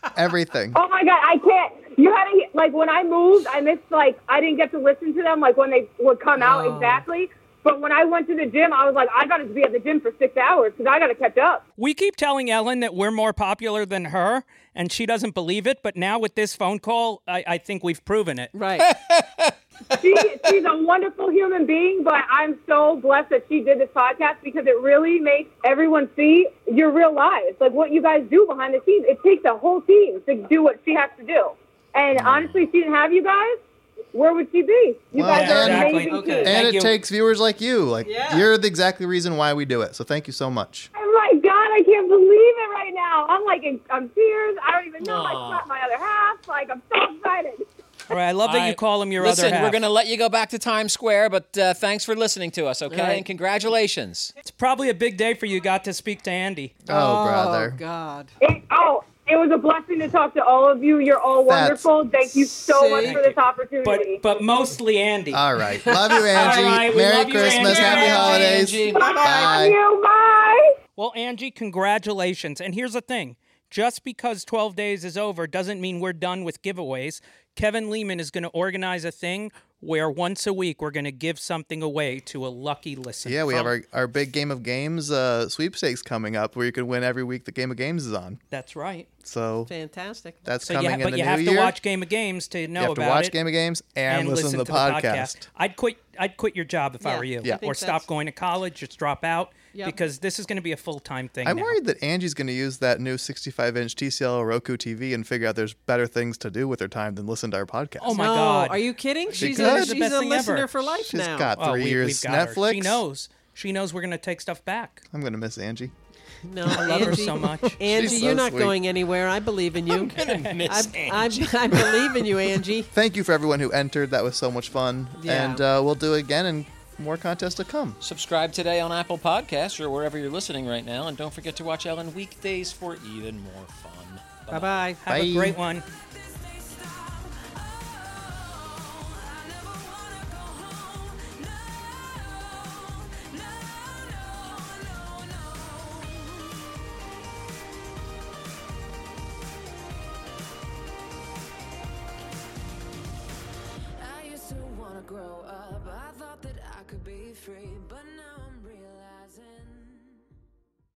[SPEAKER 2] Everything.
[SPEAKER 11] Oh my god, I can't. You had to like when I moved, I missed like I didn't get to listen to them like when they would come out oh. exactly. But when I went to the gym, I was like, I got to be at the gym for six hours because I got to catch up.
[SPEAKER 3] We keep telling Ellen that we're more popular than her, and she doesn't believe it. But now with this phone call, I, I think we've proven it.
[SPEAKER 5] Right.
[SPEAKER 11] She, she's a wonderful human being, but I'm so blessed that she did this podcast because it really makes everyone see your real lives, like what you guys do behind the scenes. It takes a whole team to do what she has to do. And honestly, if she didn't have you guys, where would she be? You
[SPEAKER 2] Well,
[SPEAKER 11] guys are
[SPEAKER 2] and-
[SPEAKER 3] Exactly.
[SPEAKER 11] amazing
[SPEAKER 3] Okay.
[SPEAKER 2] And
[SPEAKER 3] Thank
[SPEAKER 2] it
[SPEAKER 3] you.
[SPEAKER 2] takes viewers like you. Like
[SPEAKER 5] Yeah.
[SPEAKER 2] you're the exactly reason why we do it. So thank you so much.
[SPEAKER 11] Oh my God, I can't believe it right now. I'm like, in, I'm tears. I don't even know. I slapped my other half. Like, I'm so excited.
[SPEAKER 3] All right, I love that you call him your
[SPEAKER 4] Listen,
[SPEAKER 3] other half.
[SPEAKER 4] we're going to let you go back to Times Square, but uh, thanks for listening to us, okay?
[SPEAKER 5] Right.
[SPEAKER 4] And congratulations.
[SPEAKER 3] It's probably a big day for you. Got to speak to Andy.
[SPEAKER 2] Oh, brother.
[SPEAKER 5] God.
[SPEAKER 11] It, oh, it was a blessing to talk to all of you. You're all
[SPEAKER 2] That's
[SPEAKER 11] wonderful. Thank you so much for this opportunity.
[SPEAKER 3] But but mostly Andy.
[SPEAKER 2] All right. Love you, Angie.
[SPEAKER 3] All right,
[SPEAKER 2] Merry
[SPEAKER 3] love you,
[SPEAKER 2] Christmas. Happy holidays.
[SPEAKER 4] Angie.
[SPEAKER 11] Love
[SPEAKER 2] Bye.
[SPEAKER 11] you. Bye.
[SPEAKER 3] Well, Angie, congratulations. And here's the thing just because 12 days is over doesn't mean we're done with giveaways. Kevin Leman is going to organize a thing where once a week we're going to give something away to a lucky listener.
[SPEAKER 2] Yeah, we have our, our big game of games uh, sweepstakes coming up where you can win every week the game of games is on.
[SPEAKER 3] That's right.
[SPEAKER 2] So
[SPEAKER 5] Fantastic.
[SPEAKER 2] that's
[SPEAKER 3] So you
[SPEAKER 2] coming
[SPEAKER 3] ha-
[SPEAKER 2] in
[SPEAKER 3] but
[SPEAKER 2] the
[SPEAKER 3] you
[SPEAKER 2] new
[SPEAKER 3] have to watch Game of Games to know
[SPEAKER 2] you have to
[SPEAKER 3] about
[SPEAKER 2] watch
[SPEAKER 3] it.
[SPEAKER 2] game of games and, listen, to the, podcast.
[SPEAKER 3] I'd quit. I'd quit your job if I were you,
[SPEAKER 5] Yeah. I
[SPEAKER 3] or stop going to college, just drop out,
[SPEAKER 5] Yep.
[SPEAKER 3] because this is going to be a full time thing.
[SPEAKER 2] I'm
[SPEAKER 3] now.
[SPEAKER 2] worried that Angie's going to use that new 65 inch TCL Roku TV and figure out there's better things to do with her time than listen to our podcast.
[SPEAKER 3] Oh my
[SPEAKER 5] no,
[SPEAKER 3] God!
[SPEAKER 5] Are you kidding? She's a,
[SPEAKER 3] the
[SPEAKER 5] she's
[SPEAKER 3] best
[SPEAKER 5] a listener
[SPEAKER 3] ever.
[SPEAKER 5] for life
[SPEAKER 2] She's
[SPEAKER 5] now.
[SPEAKER 2] got
[SPEAKER 3] Oh,
[SPEAKER 2] three
[SPEAKER 3] we,
[SPEAKER 2] years
[SPEAKER 3] we've got
[SPEAKER 2] Netflix.
[SPEAKER 3] Her. She knows. She knows we're going to take stuff back.
[SPEAKER 2] I'm going to miss Angie.
[SPEAKER 5] No,
[SPEAKER 3] I love her so much.
[SPEAKER 5] Angie,
[SPEAKER 2] She's
[SPEAKER 5] you're not
[SPEAKER 2] sweet.
[SPEAKER 5] going anywhere. I believe in you.
[SPEAKER 4] I'm Miss
[SPEAKER 5] I, I, I believe in you, Angie.
[SPEAKER 2] Thank you for everyone who entered. That was so much fun.
[SPEAKER 5] Yeah.
[SPEAKER 2] And uh, we'll do it again and more contests to come.
[SPEAKER 4] Subscribe today on Apple Podcasts or wherever you're listening right now. And don't forget to watch Ellen weekdays for even more fun.
[SPEAKER 5] Bye bye.
[SPEAKER 3] Have
[SPEAKER 2] Bye.
[SPEAKER 3] a great one.